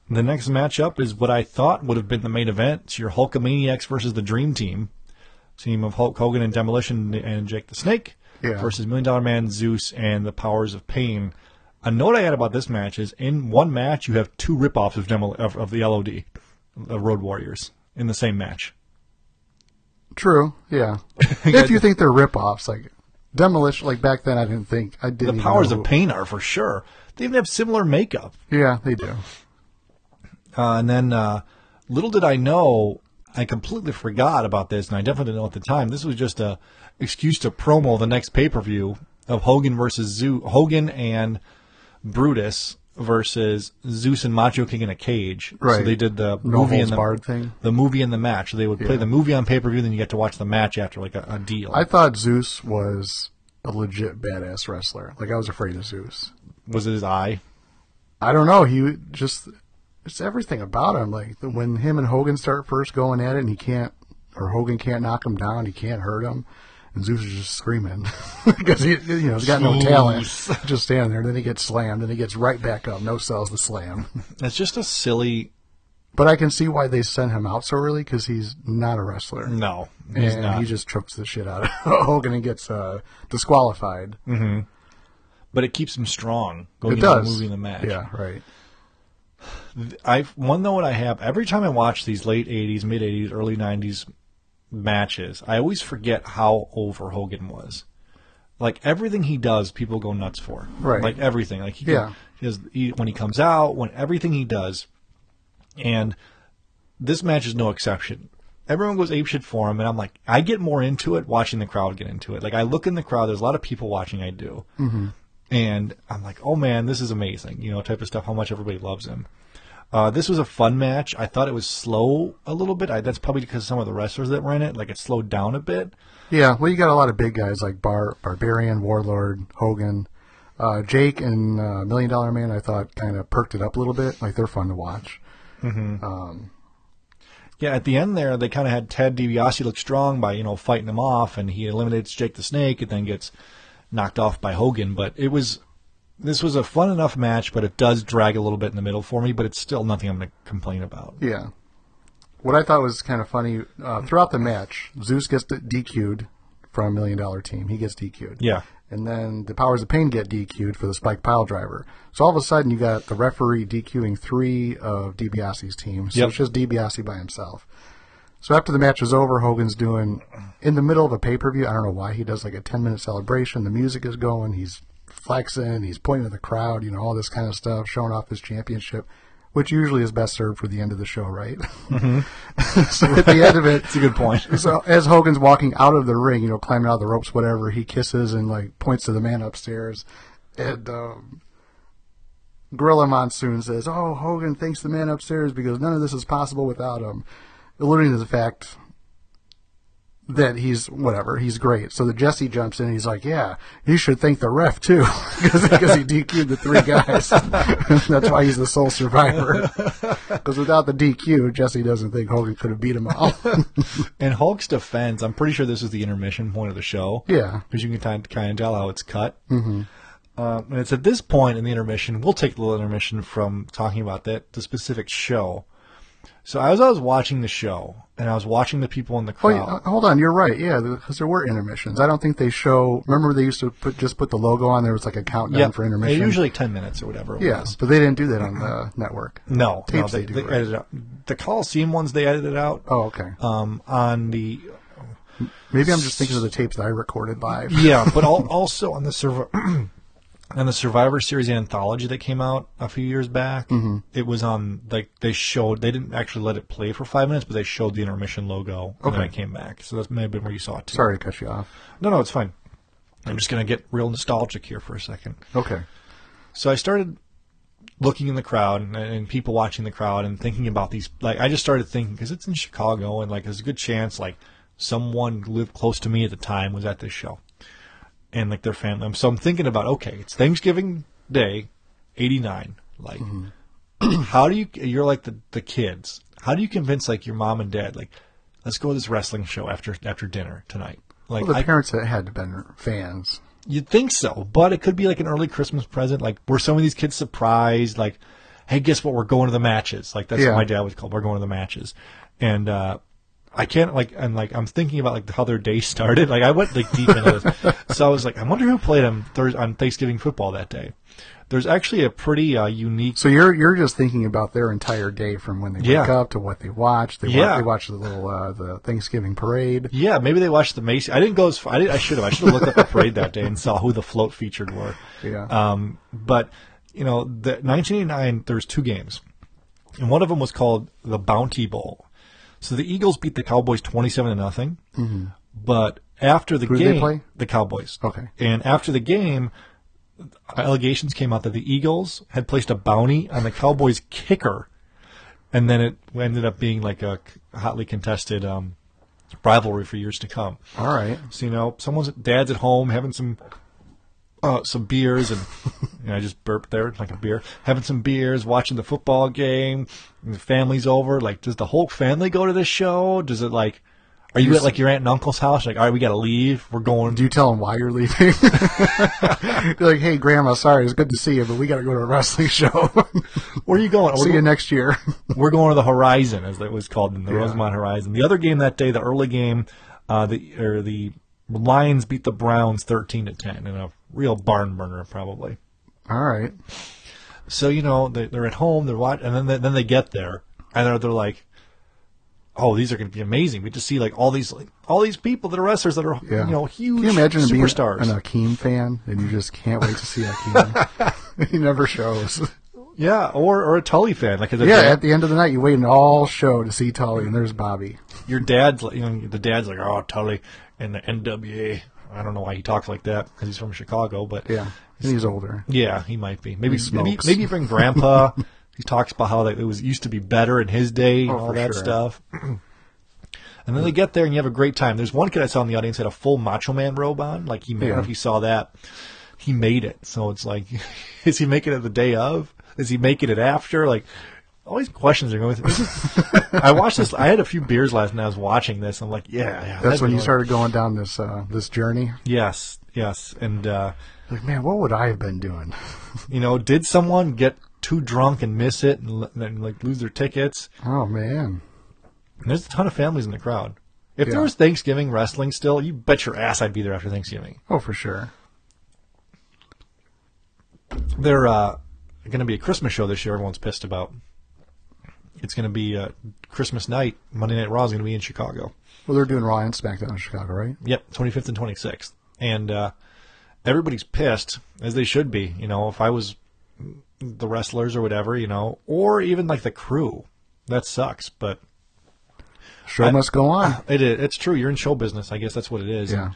The next matchup is what I thought would have been the main event. It's your Hulkamaniacs versus the Dream Team. Team of Hulk Hogan and Demolition and Jake the Snake Yeah. versus Million Dollar Man, Zeus, and the Powers of Pain. A note I had about this match is in one match you have two ripoffs of, Demol- of, of the LOD, of Road Warriors, in the same match. True. Yeah. [laughs] if you think they're rip-offs, like demolition, like back then, I didn't think I didn't. even Powers of Pain are for sure. They even have similar makeup. Yeah, they do. Uh, and then, uh, little did I know, I completely forgot about this, and I definitely didn't know at the time. This was just a excuse to promo the next pay per view of Hogan versus Zeus, Hogan and Brutus versus Zeus and Macho King in a cage. Right. So they did the No movie and the thing. The movie and the match. So they would play Yeah. the movie on pay per view, then you get to watch the match after, like a, a deal. I thought Zeus was a legit badass wrestler. Like I was afraid of Zeus. was it his eye? I don't know. He just it's everything about him. Like when him and Hogan start first going at it, and he can't, or Hogan can't knock him down. He can't hurt him, and Zeus is just screaming [laughs] because he, you know, he's got no talent, [laughs] just standing there. Then he gets slammed, and he gets right back up. No sells the slam. [laughs] It's just a silly. But I can see why they sent him out so early because he's not a wrestler. No, he's and not. he just chokes the shit out of Hogan and gets uh, disqualified. hmm But it keeps him strong going It into does. the movie and the match. Yeah, right. I one note I have every time I watch these late '80s, mid '80s, early '90s matches, I always forget how over Hogan was. Like everything he does, people go nuts for. Right. Like everything. Like he, can- Yeah. has, he, when he comes out, when everything he does, and this match is no exception. Everyone goes apeshit for him, and I'm like, I get more into it watching the crowd get into it. Like I look in the crowd, there's a lot of people watching. I do Mhm. And I'm like, oh man, this is amazing, you know, type of stuff. How much everybody loves him. Uh, this was a fun match. I thought it was slow a little bit. I, that's probably because some of the wrestlers that were in it, like it slowed down a bit. Yeah, well, you got a lot of big guys like Bar Barbarian, Warlord, Hogan, uh, Jake, and uh, Million Dollar Man. I thought kind of perked it up a little bit. Like they're fun to watch. Mm-hmm. Um, Yeah, at the end there, they kind of had Ted DiBiase look strong by you know fighting him off, and he eliminates Jake the Snake, and then gets knocked off by Hogan. But it was this was a fun enough match, but it does drag a little bit in the middle for me. But it's still nothing I'm going to complain about. yeah. What I thought was kind of funny uh, throughout the match, Zeus gets DQ'd from Million Dollar Team. He gets DQ'd. Yeah. And then the Powers of Pain get DQ'd for the Spike Pile Driver. So all of a sudden, you got the referee DQing three of DiBiase's team. So Yep. it's just DiBiase by himself. So after the match is over, Hogan's doing in the middle of a pay per view. I don't know why he does like a ten minute celebration. The music is going. He's flexing. He's pointing at the crowd. You know all this kind of stuff, showing off his championship, which usually is best served for the end of the show, right? Mhm. [laughs] so at the [laughs] end of it, It's a good point. [laughs] so as Hogan's walking out of the ring, you know, climbing out of the ropes, whatever, he kisses and like points to the man upstairs, and um, Gorilla Monsoon says, "Oh, Hogan thanks the man upstairs because none of this is possible without him," alluding to the fact that he's whatever, he's great. So the Jesse jumps in, and he's like, "Yeah, you should thank the ref too [laughs] because he DQ'd the three guys. [laughs] That's why he's the sole survivor. [laughs] Because without the DQ, Jesse doesn't think Hogan could have beat him all." In Hulk's defense, I'm pretty sure this is the intermission point of the show. Yeah. because you can kind of tell how it's cut. hmm Uh, and it's at this point in the intermission, we'll take a little intermission from talking about that the specific show. So as I was watching the show, and I was watching the people in the Oh, crowd. uh, hold on, you're right. Yeah, because there were intermissions. I don't think they show. Remember, they used to put just put the logo on. There was like a countdown Yep. for intermission. They're usually ten minutes or whatever. Yes, yeah, was. but they didn't do that on the [laughs] network. No, tapes no, they, they, do. they right? edited out. The Coliseum ones they edited out. Oh, okay. Um, on the Maybe I'm just thinking of the tapes that I recorded live. yeah, but [laughs] also on the Surv- [clears throat] on the Survivor Series anthology that came out a few years back, Mhm. it was on like they showed they didn't actually let it play for five minutes, but they showed the intermission logo and then Okay. it came back. So that's maybe where you saw it too. Sorry to cut you off. No, no, it's fine. I'm just gonna get real nostalgic here for a second. Okay. So I started looking in the crowd and, and people watching the crowd and thinking about these. Like I just started thinking because it's in Chicago and like there's a good chance like someone lived close to me at the time was at this show, and like their family. So I'm thinking about okay, it's Thanksgiving Day, '89. Like, [clears throat] how do you? You're like the the kids. How do you convince like your mom and dad like, let's go to this wrestling show after after dinner tonight? Like well, the I- parents that had been fans. You'd think so, but it could be like an early Christmas present. Like, were some of these kids surprised? Like, hey, guess what? We're going to the matches. Like, that's Yeah. what my dad was called. We're going to the matches. And, uh, I can't like, and like, I'm thinking about like how their day started. Like, I went like deep into this. [laughs] So I was like, I wonder who played on on Thanksgiving football that day. There's actually a pretty, uh, unique. So you're you're just thinking about their entire day from when they Yeah. wake up to what they watch. They Yeah. watch, they watch the little uh, the Thanksgiving parade. Yeah, maybe they watched the Macy. I didn't go as far. I, I should have. I should have looked up the parade that day and saw who the float featured were. Yeah. Um, but you know, the 1989 there was two games, and one of them was called the Bounty Bowl. So the Eagles beat the Cowboys 27 to nothing. Mhm. But after the Who did game, they play? the Cowboys. Okay. And after the game, allegations came out that the Eagles had placed a bounty on the Cowboys kicker, and then it ended up being like a hotly contested um, rivalry for years to come. All right. So you know, someone's dad's at home having some uh, some beers, and [laughs] you know, I just burped there like a beer, having some beers, watching the football game. And the family's over. Like, does the whole family go to this show? Does it like? Are you at like your aunt and uncle's house? Like, all right, we got to leave. We're going. Do you tell them why you're leaving? [laughs] They're like, "Hey, Grandma, sorry, it's good to see you, but we got to go to a wrestling show." [laughs] Where are you going? See We're you go- next year. We're going to the Horizon, as it was called in the Yeah. Rosemont Horizon. The other game that day, the early game, uh, the or the Lions beat the Browns thirteen to ten in a real barn burner, probably. All right. So you know they, they're at home, they're watching, and then they, then they get there, and they're, they're like, "Oh, these are going to be amazing." We just see like all these like all these people that are wrestlers that are Yeah. you know huge Can you imagine superstars. being an Akeem fan and you just can't wait to see Akeem? [laughs] he never shows. yeah, or or a Tully fan, like yeah, dad- at the end of the night, you wait an all show to see Tully, and there's Bobby. your dad's like, you know, the dad's like, oh, Tully and the NWA. I don't know why he talks like that because he's from Chicago, but Yeah, and he's older. Yeah, he might be. Maybe He maybe maybe Grandpa. [laughs] he talks about how it was used to be better in his day and Oh, all that sure. stuff. [clears throat] and then they get there and you have a great time. There's one kid I saw in the audience had a full Macho Man robe on. Like he made, Yeah. if you saw that, he made it. So it's like, [laughs] is he making it the day of? Is he making it after? Like all these questions are going. through. This is- I watched this. I had a few beers last night. I was watching this. I'm like, yeah, yeah. That's when you like- started going down this uh, this journey. Yes, yes, and. uh Like, man, what would I have been doing? [laughs] You know, did someone get too drunk and miss it and, and like lose their tickets? Oh man, And there's a ton of families in the crowd. If Yeah. there was Thanksgiving wrestling still, you bet your ass I'd be there after Thanksgiving. oh for sure. They're uh, going to be a Christmas show this year. Everyone's pissed about. It's going to be uh, Christmas night. Monday Night Raw is going to be in Chicago. Well, they're doing Raw and SmackDown in Chicago, right? Yep, 25th and 26th. And uh, everybody's pissed, as they should be. You know, if I was the wrestlers or whatever, you know, or even like the crew, that sucks. But Show I- must go on. [laughs] It is. It's true. You're in show business. I guess that's what it is. Yeah.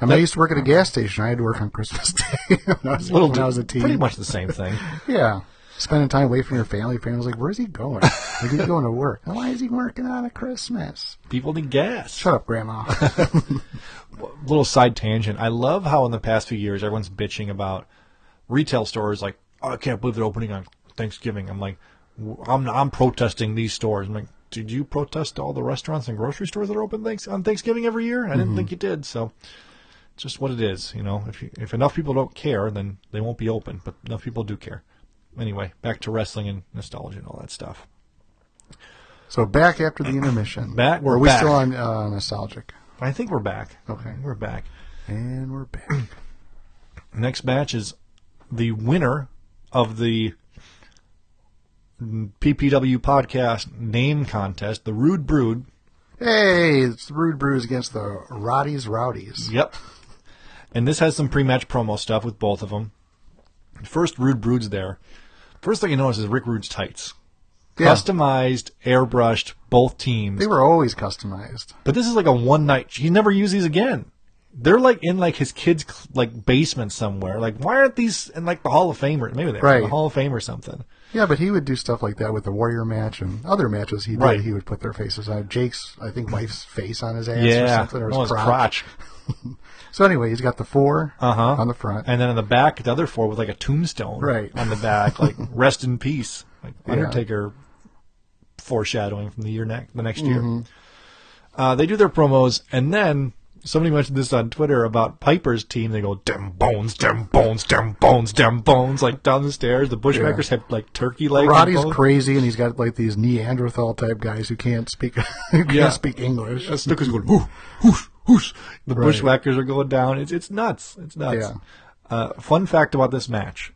I mean, I used to work at a gas station. I had to work on Christmas [laughs] Day when I was, Little when I was a teen. Pretty much the same thing. [laughs] Yeah. Spending time away from your family. Your family's like, where's he going? Like, he's going to work. [laughs] Why is he working on a Christmas? People need gas. Shut up, Grandma. [laughs] Little side tangent. I love how in the past few years everyone's bitching about retail stores. Like, oh, I can't believe they're opening on Thanksgiving. I'm like, I'm I'm protesting these stores. I'm like, did you protest all the restaurants and grocery stores that are open thanks on Thanksgiving every year? I didn't Mhm. think you did. So. It's just what it is, you know. If you, if enough people don't care, then they won't be open. But enough people do care. Anyway, back to wrestling and nostalgia and all that stuff. so back after the intermission. [clears throat] Back- we're Are we back. still on uh, nostalgic? I think we're back. Okay. We're back. And we're back. [clears throat] Next match is the winner of the PPW podcast name contest, the Rude Brood. hey, it's the Rude Brood against the Roddy's Rowdies. Yep. And this has some pre-match promo stuff with both of them. First, Rude Brood's there. First thing you notice is Rick Rude's tights. Yeah. Customized, airbrushed, both teams. They were always customized. But this is like a one night. He never used these again. They're like in like his kid's like basement somewhere. Like, why aren't these in like the Hall of Fame? Or, maybe they're in the Hall of Fame or something. Yeah, but he would do stuff like that with the Warrior match and other matches he did. Right. He would put their faces on Jake's, I think, wife's face on his ass or Yeah, something, or his oh, his crotch. [laughs] so anyway, he's got the four Uh huh. on the front. and then in the back, the other four with like a tombstone, Right. on the back, like [laughs] rest in peace, like Yeah. Undertaker foreshadowing from the year next, the next year. Mhm. Uh, they do their promos, and then somebody mentioned this on Twitter about Piper's team. They go, "Dem bones, dem bones, dem bones, dem bones," like down the stairs. The Bushwhackers have like turkey legs. Roddy's crazy, and he's got like these Neanderthal type guys who can't speak [laughs] who can't Yeah. speak English. Going, whoosh, whoosh, whoosh. The Right. Bushwhackers are going down. It's it's nuts. It's nuts. Yeah. Uh, fun fact about this match.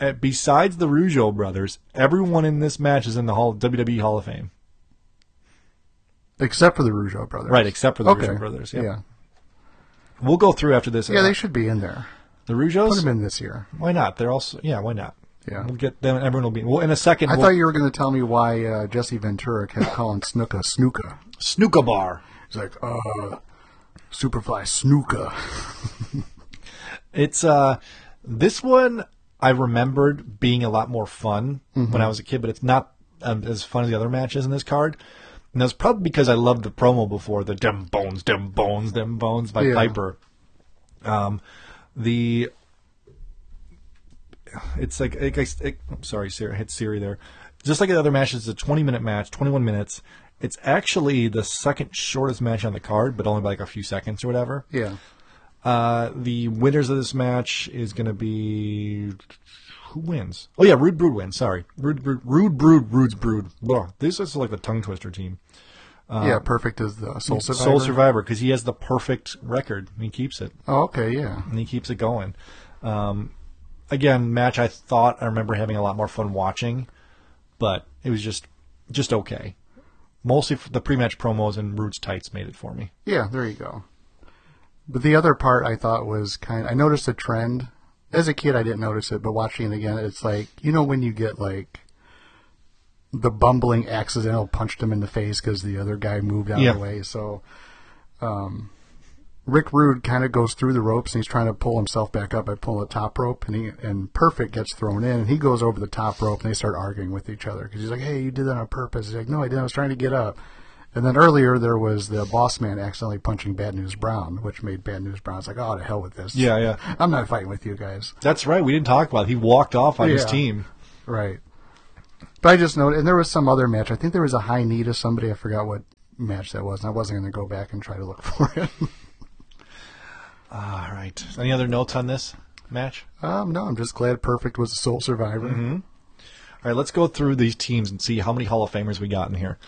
Uh, besides the Rougeau brothers, everyone in this match is in the Hall WWE Hall of Fame. Except for the Rougeau brothers. Right, except for the Okay. Rougeau brothers. Yep. Yeah. We'll go through after this. Yeah, Uh, they should be in there. The Rougeaus? Put them in this year. Why not? They're also yeah. Why not? Yeah. We'll get them. Everyone will be. Well, in a second. I we'll, thought you were going to tell me why uh, Jesse Ventura kept calling Snuka Snuka. Snooka Bar. He's like, uh, Superfly Snuka. [laughs] It's uh, this one I remembered being a lot more fun Mhm. when I was a kid, but it's not um, as fun as the other matches in this card. And that's probably because I loved the promo before the "Dem Bones, Dem Bones, Dem Bones" by Yeah. Piper. Um, the it's like it, it, it, I'm sorry, Siri, I hit Siri there. Just like the other matches, it's a 20 minute match, 21 minutes. It's actually the second shortest match on the card, but only by like a few seconds or whatever. Yeah. Uh, the winners of this match is going to be who wins? Oh yeah, Rude Brood wins. Sorry, Rude Brood, Rude Brood, Rude's Brood. Blah. This is like the tongue twister team. Uh, yeah, perfect as the Sole Survivor. Sole Survivor because he has the perfect record and he keeps it. Oh, okay, yeah. and he keeps it going. Um, again, match I thought I remember having a lot more fun watching, but it was just just okay. Mostly the pre-match promos and Rude's tights made it for me. Yeah, there you go. But the other part I thought was kind. I noticed a trend. As a kid, I didn't notice it, but watching it again, it's like you know when you get like the bumbling accidental punched him in the face because the other guy moved out Yeah. of the way. So, um, Rick Rude kind of goes through the ropes and he's trying to pull himself back up by pulling the top rope, and he and Perfect gets thrown in, and he goes over the top rope, and they start arguing with each other because he's like, "Hey, you did that on purpose." He's like, "No, I didn't. I was trying to get up." And then earlier there was the boss man accidentally punching Bad News Brown, which made Bad News Brown's like, "Oh, to hell with this." Yeah, yeah. I'm not fighting with you guys. That's right. We didn't talk about it. He walked off on his team. Right. But I just noted, and there was some other match. I think there was a high knee to somebody. I forgot what match that was, and I wasn't going to go back and try to look [laughs] for it. All right. Any other notes on this match? um, no, I'm just glad Perfect was a sole survivor. Mm-hmm. All right, let's go through these teams and see how many Hall of Famers we got in here.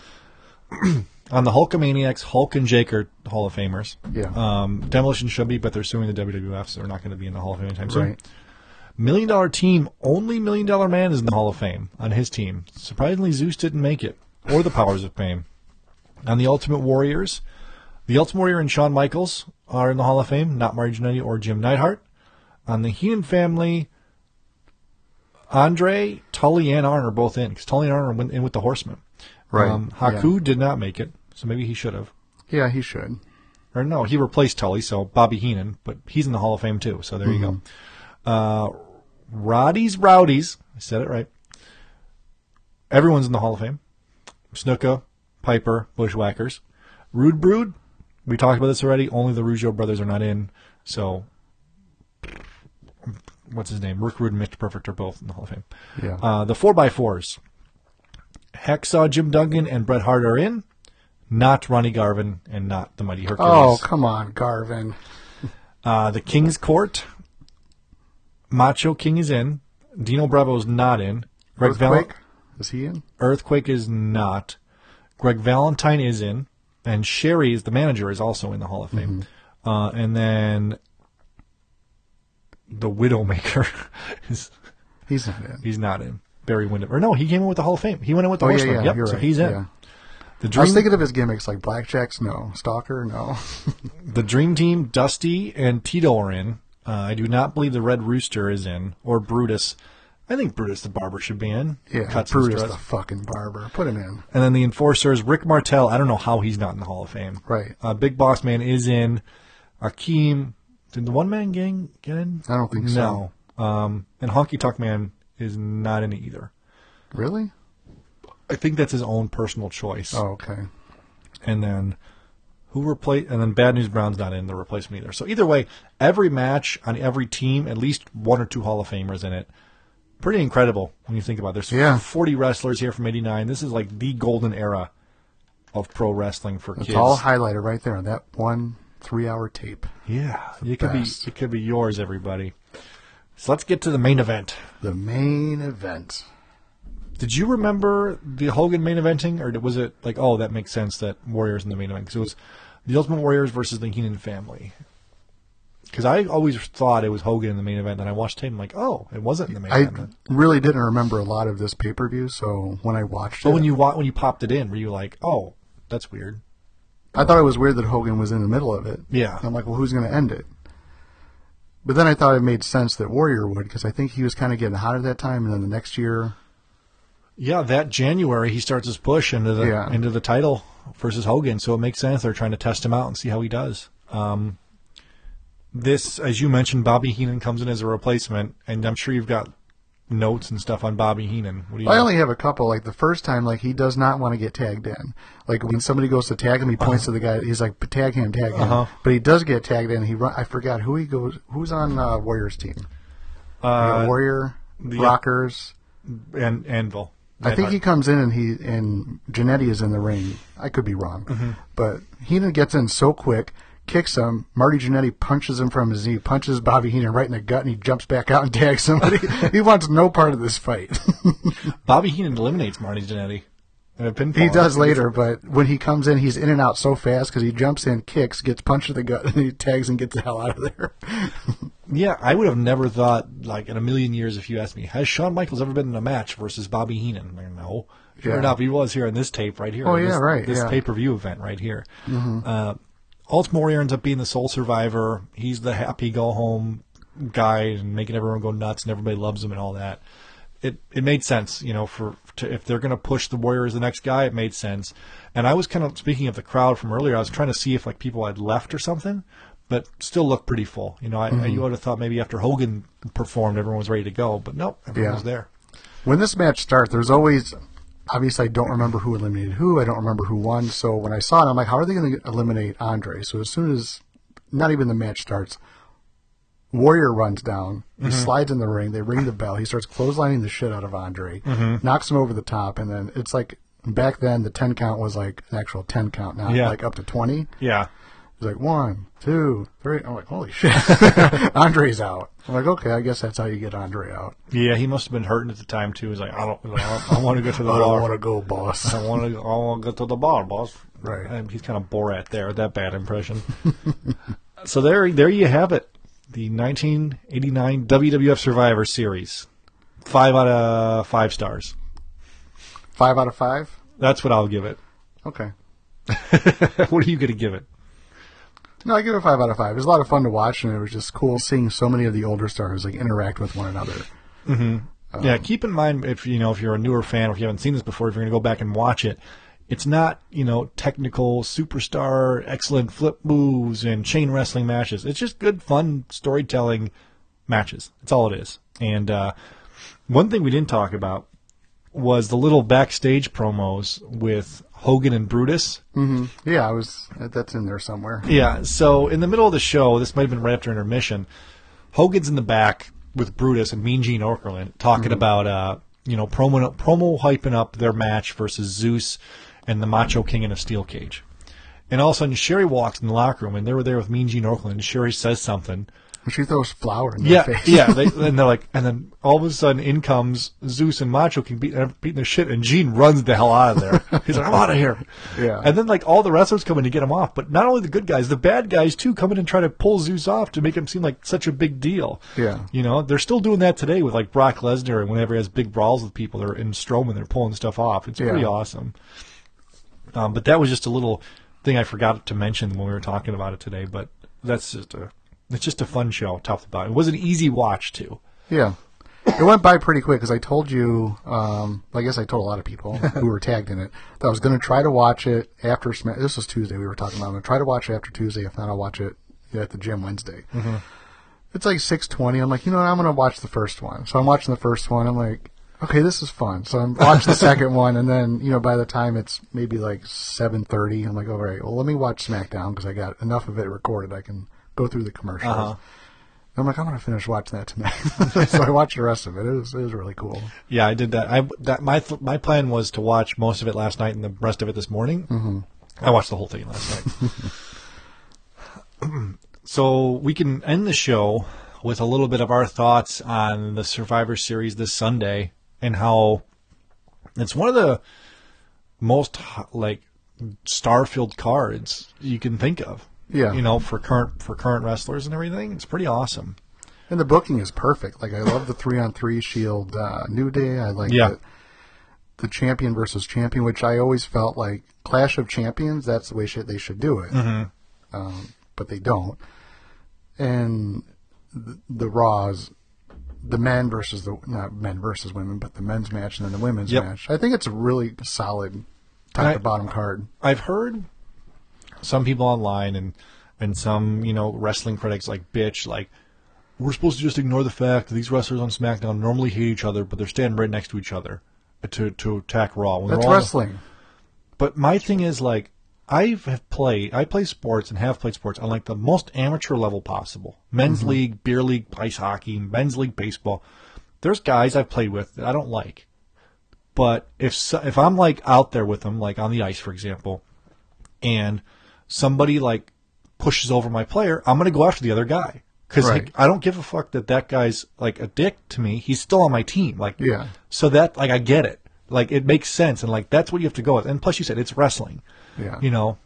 [clears throat] On the Hulkamaniacs, Hulk and Jake are Hall of Famers. Yeah. Um, Demolition should be, but they're suing the WWF, so they're not going to be in the Hall of Fame anytime soon. Right. Million Dollar Team, only Million Dollar Man is in the Hall of Fame on his team. Surprisingly, Zeus didn't make it, or the Powers of Fame. On the Ultimate Warriors, the Warrior and Shawn Michaels are in the Hall of Fame, not Mario Jannetty or Jim Neidhart. On the Heenan family, Andre, Tully, and Arn are both in because Tully and Arn are win- in with the Horsemen. Right, Um, Haku did not make it, so maybe he should have. Yeah, he should. Or no, he replaced Tully, so Bobby Heenan, but he's in the Hall of Fame too. So there you go. Uh, Roddy's Rowdies, I said it right. Everyone's in the Hall of Fame. Snuka, Piper, Bushwhackers, Rude Brood. We talked about this already. Only the Rougeau brothers are not in. So, what's his name? Rick Rude and Mr. Perfect are both in the Hall of Fame. Yeah. Uh, the four x fours. Hacksaw Jim Duggan and Bret Hart are in. Not Ronnie Garvin and not the Mighty Hercules. Oh, come on, Garvin. [laughs] Uh, the King's Court. Macho King is in. Dino Bravo is not in. Greg Val- Earthquake? Is he in? Earthquake is not. Greg Valentine is in. And Sherri is the manager is also in the Hall of Fame. Uh, and then the Widowmaker [laughs] is He's not in. he's not in. Barry Windham. Or no, he came in with the Hall of Fame. He went in with the Oh, yeah, Horseman. yeah, yep, you're so he's in. Yeah. The I was Dream thinking of his gimmicks like Blackjacks, no. Stalker, no. [laughs] The Dream Team, Dusty and Tito are in. Uh, I do not believe the Red Rooster is in, or Brutus. I think Brutus the Barber should be in. yeah, Cuts Brutus the fucking barber. Put him in. And then the Enforcers, Rick Martel. I don't know how he's not in the Hall of Fame. Right. Uh, Big Boss Man is in. Akeem, did the one man gang get in? I don't think so. No. Um, and Honky Tonk Man is not in it either. Really? I think that's his own personal choice. Oh, okay. And then who replace? And then Bad News Brown's not in the replacement either. So either way, every match on every team, at least one or two Hall of Famers in it. Pretty incredible when you think about it. There's Yeah. 40 wrestlers here from '89. This is like the golden era of pro wrestling for It's kids. It's all highlighted right there on that one three-hour tape. Yeah, it could be it could be yours, everybody. So let's get to the main event. The main event. Did you remember the Hogan main eventing, or was it like, oh, that makes sense that Warriors in the main event? Because it was the Ultimate Warriors versus the Heenan family. Because I always thought it was Hogan in the main event, and I watched him, like, oh, it wasn't in the main I event. really didn't remember a lot of this pay-per-view, so when I watched But it, when you wa- when you popped it in, were you like, oh, that's weird? I thought it was weird that Hogan was in the middle of it. Yeah. And I'm like, well, who's going to end it? But then I thought it made sense that Warrior would because I think he was kind of getting hot at that time, and then the next year, Yeah, that January he starts his push into the Yeah. into the title versus Hogan, so it makes sense they're trying to test him out and see how he does. Um, this, as you mentioned, Bobby Heenan comes in as a replacement, and I'm sure you've got notes and stuff on Bobby Heenan. What do you? I only have a couple. Like the first time, like he does not want to get tagged in. Like when somebody goes to tag him, he points to the guy. He's like, "Tag him, tag him." Uh-huh. But he does get tagged in. He run, I forgot who he goes. Who's on uh, Warriors team? Uh, Warrior, the- Rockers. and Anvil. I think he comes in and he and Jannetty is in the ring. I could be wrong, Mhm. but Heenan gets in so quick, kicks him. Marty Jannetty punches him from his knee, punches Bobby Heenan right in the gut, and he jumps back out and [laughs] tags somebody. he wants no part of this fight. [laughs] Bobby Heenan eliminates Marty Jannetty. in a pinfall. he does later, but when he comes in, he's in and out so fast because he jumps in, kicks, gets punched in the gut, [laughs] and he tags and gets the hell out of there. Yeah, I would have never thought, like in a million years, if you asked me, has Shawn Michaels ever been in a match versus Bobby Heenan? Like, no. Sure Yeah. enough, he was here in this tape right here. Oh, yeah, this, right, This yeah. pay per view event right here. Mhm. Uh, Warrior ends up being the sole survivor. He's the happy go home guy and making everyone go nuts, and everybody loves him and all that. It it made sense, you know, for to, if they're going to push the Warrior as the next guy, it made sense. And I was kind of speaking of the crowd from earlier. I was trying to see if like people had left or something, but still looked pretty full. You know, I, I Mhm. you would have thought maybe after Hogan performed, everyone was ready to go, but nope, everyone Yeah. was there. When this match starts, there's always obviously I don't remember who eliminated who. I don't remember who won. So when I saw it, I'm like, how are they going to eliminate Andre? So as soon as not even the match starts, Warrior runs down. He Mhm. slides in the ring. They ring the bell. He starts clotheslining the shit out of Andre, Mhm. knocks him over the top, and then it's like back then the ten count was like an actual ten count, not Yeah. like up to twenty. Yeah. It's like one, two, three. I'm like, holy shit, [laughs] Andre's out. I'm like, okay, I guess that's how you get Andre out. Yeah, he must have been hurting at the time too. He's like, I don't, I, don't, I want to go to the ball. [laughs] I bar. don't want to go, boss. I want to. I want to go to the bar, boss. Right. And he's kind of Borat there. That bad impression. [laughs] so there, there you have it. The 1989 WWF Survivor Series. Five out of five stars. Five out of five. That's what I'll give it. Okay. what are you going to give it? No, I give it a five out of five. It was a lot of fun to watch, and it was just cool seeing so many of the older stars like interact with one another. hmm Um, yeah, keep in mind if you know if you're a newer fan or if you haven't seen this before, if you're going to go back and watch it, it's not you know technical superstar, excellent flip moves and chain wrestling matches. It's just good, fun storytelling matches. That's all it is. And uh, one thing we didn't talk about was the little backstage promos with Hogan and Brutus. hmm Yeah, I was. That's in there somewhere. Yeah, so in the middle of the show, this might have been right after intermission, Hogan's in the back with Brutus and Mean Gene Okerlund talking Mhm. about, uh, you know, promo, promo hyping up their match versus Zeus and the Macho King in a steel cage. And all of a sudden, Sherri walks in the locker room, and they were there with Mean Gene Okerlund, and Sherri says something. [laughs] She throws flour in Yeah, their face. yeah. They, [laughs] and they're like, and then all of a sudden, in comes Zeus and Macho King beating, beating their shit, and Gene runs the hell out of there. [laughs] He's like, I'm out of here. Yeah. And then like all the wrestlers come in to get him off, but not only the good guys, the bad guys too come in and try to pull Zeus off to make him seem like such a big deal. Yeah. You know, they're still doing that today with like Brock Lesnar and whenever he has big brawls with people, they're in Strowman, they're pulling stuff off. It's pretty Yeah. awesome. Um, but that was just a little thing I forgot to mention when we were talking about it today. But that's just a it's just a fun show, top to bottom. It was an easy watch too. Yeah. It went by pretty quick because I told you, um, I guess I told a lot of people [laughs] who were tagged in it that I was going to try to watch it after. This was Tuesday we were talking about. I'm going to try to watch it after Tuesday. If not, I'll watch it at the gym Wednesday. Mhm. It's like six twenty. I'm like, you know, what, I'm gonna watch the first one. So I'm watching the first one. I'm like, okay, this is fun. So I'm [laughs] watching the second one, and then you know, by the time it's maybe like seven thirty, I'm like, all right, well, let me watch SmackDown because I got enough of it recorded. I can go through the commercials. Uh-huh. I'm like, I'm gonna finish watching that tonight. [laughs] so I watched the rest of it. It was it was really cool. Yeah, I did that. I that my th- my plan was to watch most of it last night and the rest of it this morning. Mhm. I watched the whole thing last night. [laughs] so we can end the show with a little bit of our thoughts on the Survivor Series this Sunday and how it's one of the most like star-filled cards you can think of. Yeah. you know, for current for current wrestlers and everything, it's pretty awesome. And the booking is perfect. Like I love the three on three Shield uh, New Day. I like Yeah. the, the champion versus champion, which I always felt like Clash of Champions. That's the way should, they should do it, Mhm. um, but they don't. And the, the Raws, the men versus the not men versus women, but the men's match and then the women's Yep. match. I think it's a really solid top I- to bottom card. I've heard some people online and and some you know wrestling critics like bitch like we're supposed to just ignore the fact that these wrestlers on SmackDown normally hate each other, but they're standing right next to each other to to attack Raw. when That's wrestling. But my thing is like I have played I play sports and have played sports on like the most amateur level possible. Men's Mhm. league, beer league, ice hockey, men's league baseball. There's guys I've played with that I don't like. But if so, if I'm like out there with them, like on the ice, for example, and somebody like pushes over my player, I'm going to go after the other guy because Right. like, I don't give a fuck that that guy's like a dick to me. He's still on my team. Like, Yeah. So that like I get it. Like it makes sense, and like that's what you have to go with. And plus, you said it's wrestling. Yeah. You know,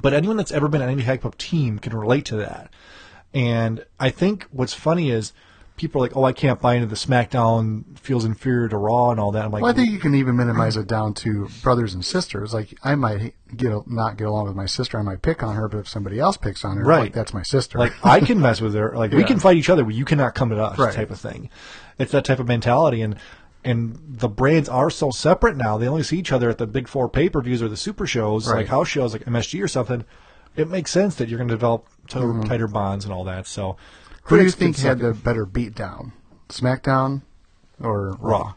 but anyone that's ever been on any of team can relate to that. And I think what's funny is people are like, "Oh, I can't buy into the SmackDown feels inferior to Raw and all that." I'm like, well, I think you can even minimize it down to brothers and sisters. Like I might get a, not get along with my sister, I might pick on her, but if somebody else picks on her, Right. like that's my sister. Like I can mess with her. Like we can fight each other, but you cannot come at us. Right. Type of thing. It's that type of mentality, and and the brands are so separate now. They only see each other at the big four pay per views or the super shows, Right. like house shows, like MSG or something. It makes sense that you're going to develop to- Mhm. tighter bonds and all that. So, Who do you think had the better beatdown. SmackDown or Raw?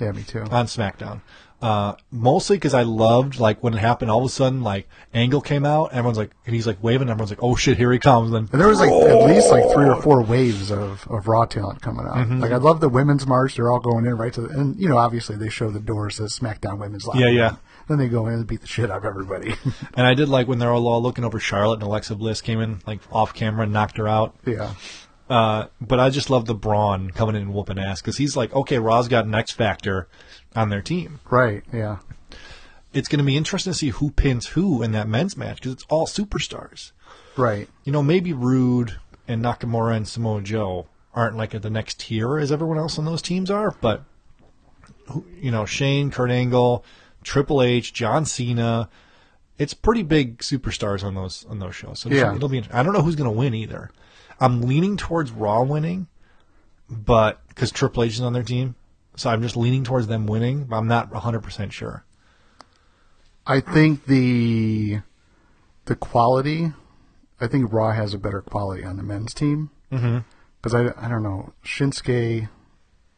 Yeah, me too. on SmackDown. Uh, mostly because I loved like when it happened. All of a sudden, like Angle came out, everyone's like, and he's like waving. Everyone's like, "Oh shit, here he comes!" And And there was like at least like three or four waves of, of raw talent coming out. Mhm. Like I love the women's march; they're all going in right to the and you know obviously they show the doors as SmackDown Women's Locker Yeah, yeah. Then they go in and beat the shit out of everybody. And I did like when they're all looking over Charlotte and Alexa Bliss came in like off camera and knocked her out. Yeah. Uh, but I just love the Braun coming in and whooping ass because he's like, okay, Raw's got an X factor on their team. right? Yeah. It's going to be interesting to see who pins who in that men's match because it's all superstars. Right. You know, maybe Roode and Nakamura and Samoa Joe aren't like at the next tier as everyone else on those teams are, but you know, Shane, Kurt Angle, Triple H, John Cena, it's pretty big superstars on those on those shows. So Yeah. it'll be. I don't know who's going to win either. I'm leaning towards Raw winning, but because Triple H is on their team, so I'm just leaning towards them winning. But I'm not 100 percent sure. I think the the quality. I think Raw has a better quality on the men's team mm-hmm. because I, I don't know Shinsuke.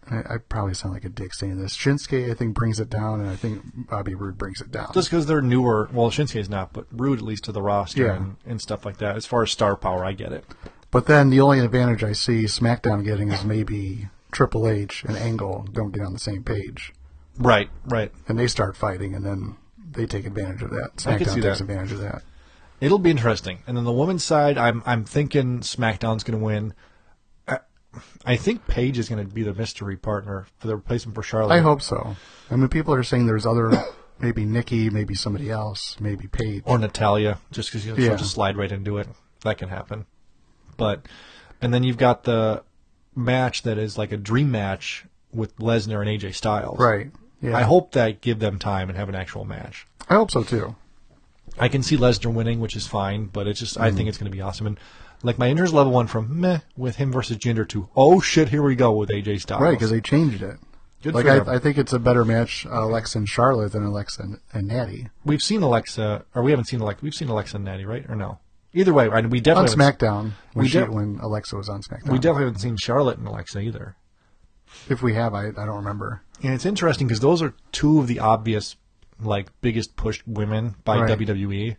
I, I probably sound like a dick saying this. Shinsuke, I think, brings it down, and I think Bobby Roode brings it down. Just because they're newer, well, Shinsuke is not, but Roode at least to the roster Yeah. and, and stuff like that. As far as star power, I get it. But then the only advantage I see SmackDown getting is maybe Triple H and Angle don't get on the same page. Right, right. And they start fighting, and then they take advantage of that. SmackDown takes that. advantage of that. It'll be interesting. And then the women's side, I'm I'm thinking SmackDown's going to win. I, I think Paige is going to be the mystery partner for the replacement for Charlotte. I hope so. I mean, people are saying there's other, [coughs] maybe Nikki, maybe somebody else, maybe Paige. or Natalya, just because you know, Yeah. she'll just slide right into it. That can happen. But and then you've got the match that is like a dream match with Lesnar and AJ Styles. Right. Yeah. I hope that give them time and have an actual match. I hope so too. I can see Lesnar winning, which is fine, but it's just I Mhm. think it's going to be awesome. And like my interest level one from meh with him versus Jinder to oh shit, here we go with AJ Styles. Right, because they changed it. Good like. I, I think it's a better match, uh, Alexa and Charlotte, than Alexa and, and Natty. We've seen Alexa, or we haven't seen Alexa. We've seen Alexa and Natty, right? Or no? Either way, I, we on definitely haven't- SmackDown when, We she, when Alexa was on SmackDown. We definitely haven't seen Charlotte and Alexa either. if we have, I, I don't remember. And it's interesting because those are two of the obvious, like, biggest pushed women by Right. WWE.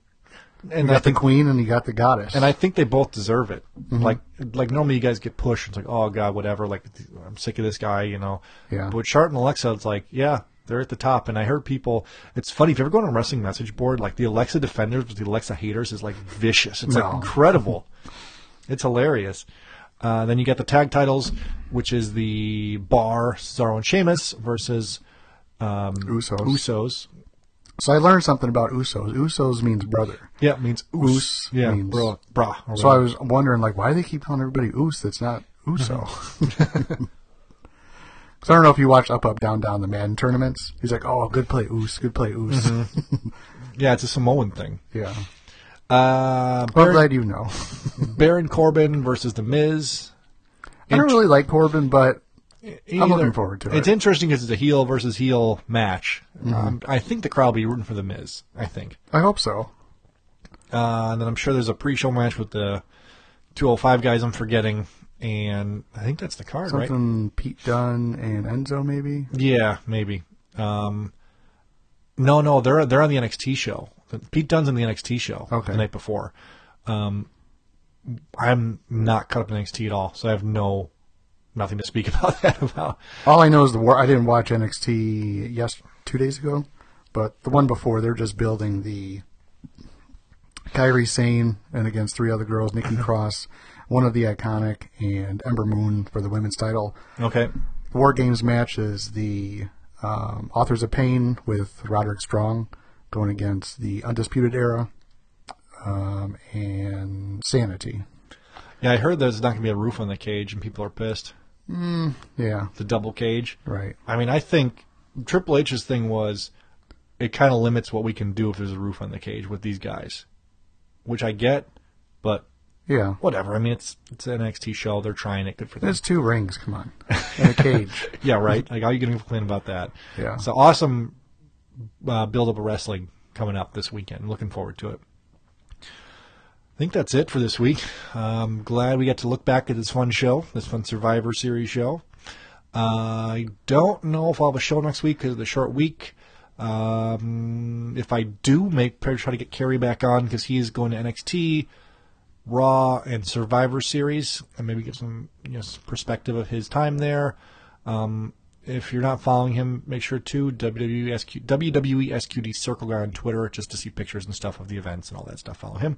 And And you got think, the Queen and you got the Goddess. and I think they both deserve it. Mhm. Like, like normally you guys get pushed. It's like, oh god, whatever. Like, I'm sick of this guy, you know. Yeah. But Charlotte and Alexa, it's like, yeah, they're at the top. And I heard people. It's funny if you ever go on a wrestling message board, like the Alexa defenders with the Alexa haters is like vicious. It's No. like incredible. It's hilarious. Uh, then you get the tag titles, which is the Bar Cesaro and Sheamus versus um, Usos. Usos. So I learned something about Usos. Usos means brother. Yeah, it means Us. Yeah, means bro, brah. or So I was wondering, like, why do they keep calling everybody Us? That's not Uso. [laughs] Mm-hmm. I don't know if you watch Up, Up, Down, Down the Madden tournaments. He's like, oh, good play, Us. Good play, Us. Mhm. [laughs] Yeah, it's a Samoan thing. yeah. Uh, Baron, glad you know. [laughs] Baron Corbin versus The Miz. I don't really like Corbin, but I'm looking forward to it. It's interesting because it's a heel versus heel match. Mhm. Um, I think the crowd will be rooting for The Miz. I think. I hope so. Uh, and then I'm sure there's a pre-show match with the 205 guys I'm forgetting, and I think that's the card, right? Something Pete Dunne and Enzo, maybe. Yeah, maybe. Um, no, no, they're they're on the NXT show. Pete Dunne's on the NXT show Okay. the night before. Um, I'm not caught up in NXT at all, so I have no nothing to speak [laughs] about that about. All I know is the war. I didn't watch NXT yes two days ago, but the one before they're just building the Kairi Sane and against three other girls, Nikki [laughs] Cross, one of the iconic, and Ember Moon for the women's title. Okay. The War Games match is the um, Authors of Pain with Roderick Strong going against the Undisputed Era um, and Sanity. Yeah, I heard there's not going to be a roof on the cage, and people are pissed. Mm, yeah, The double cage. right. I mean, I think Triple H's thing was it kind of limits what we can do if there's a roof on the cage with these guys, which I get, but Yeah. whatever. I mean, it's it's an NXT show. They're trying it. Good for them. There's two rings. Come on, [laughs] and a cage. [laughs] yeah, right. Like, how are you going to complain about that? Yeah. So awesome uh, build up of wrestling coming up this weekend. Looking forward to it. I think that's it for this week. Um, glad we got to look back at this fun show, this fun Survivor Series show. Uh, I don't know if I'll have a show next week because of the short week. Um, if I do, make try to get Kerry back on because he is going to NXT, Raw, and Survivor Series, and maybe get some you know, perspective of his time there. Um, if you're not following him, make sure to WWESQ, WWE SQD Circle Guy on Twitter just to see pictures and stuff of the events and all that stuff. Follow him.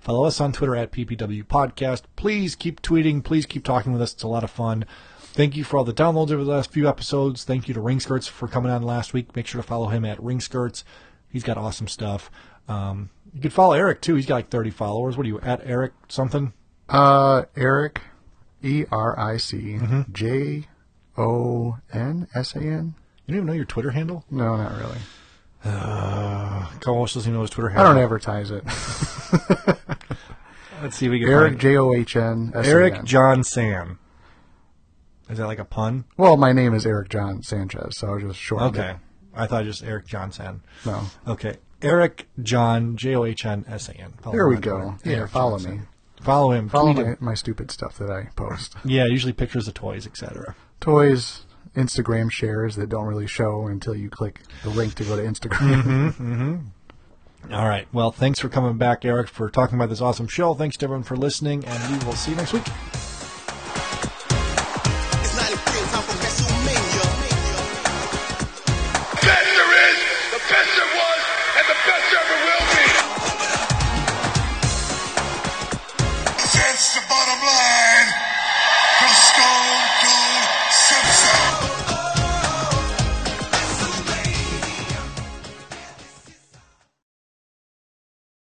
Follow us on Twitter at PPW Podcast. Please keep tweeting. Please keep talking with us. It's a lot of fun. Thank you for all the downloads over the last few episodes. Thank you to Ring Skirts for coming on last week. Make sure to follow him at Ring Skirts. He's got awesome stuff. Um, you could follow Eric too. He's got like 30 followers. What are you at, Eric? Something? Uh, Eric, E R I C Mm-hmm. J O N S A N. You don't even know your Twitter handle? No, not really. Uh, co-host doesn't even know his Twitter handle. I handle. don't advertise it. [laughs] Let's see if we can Eric find J O H N S A N. Eric John Sam. Is that like a pun? Well, my name is Eric John Sanchez, so I just shortened Okay. it. I thought just Eric Johnson. No. Okay. Eric John J O H N S A N. There we go. Yeah, Eric follow Johnson. me. Follow him. Follow my, him. my stupid stuff that I post. [laughs] Yeah, usually pictures of toys, etc. Toys, Instagram shares that don't really show until you click the link to go to Instagram. Mm-hmm. All right. Well, thanks for coming back, Eric, for talking about this awesome show. Thanks to everyone for listening, and we will see you next week.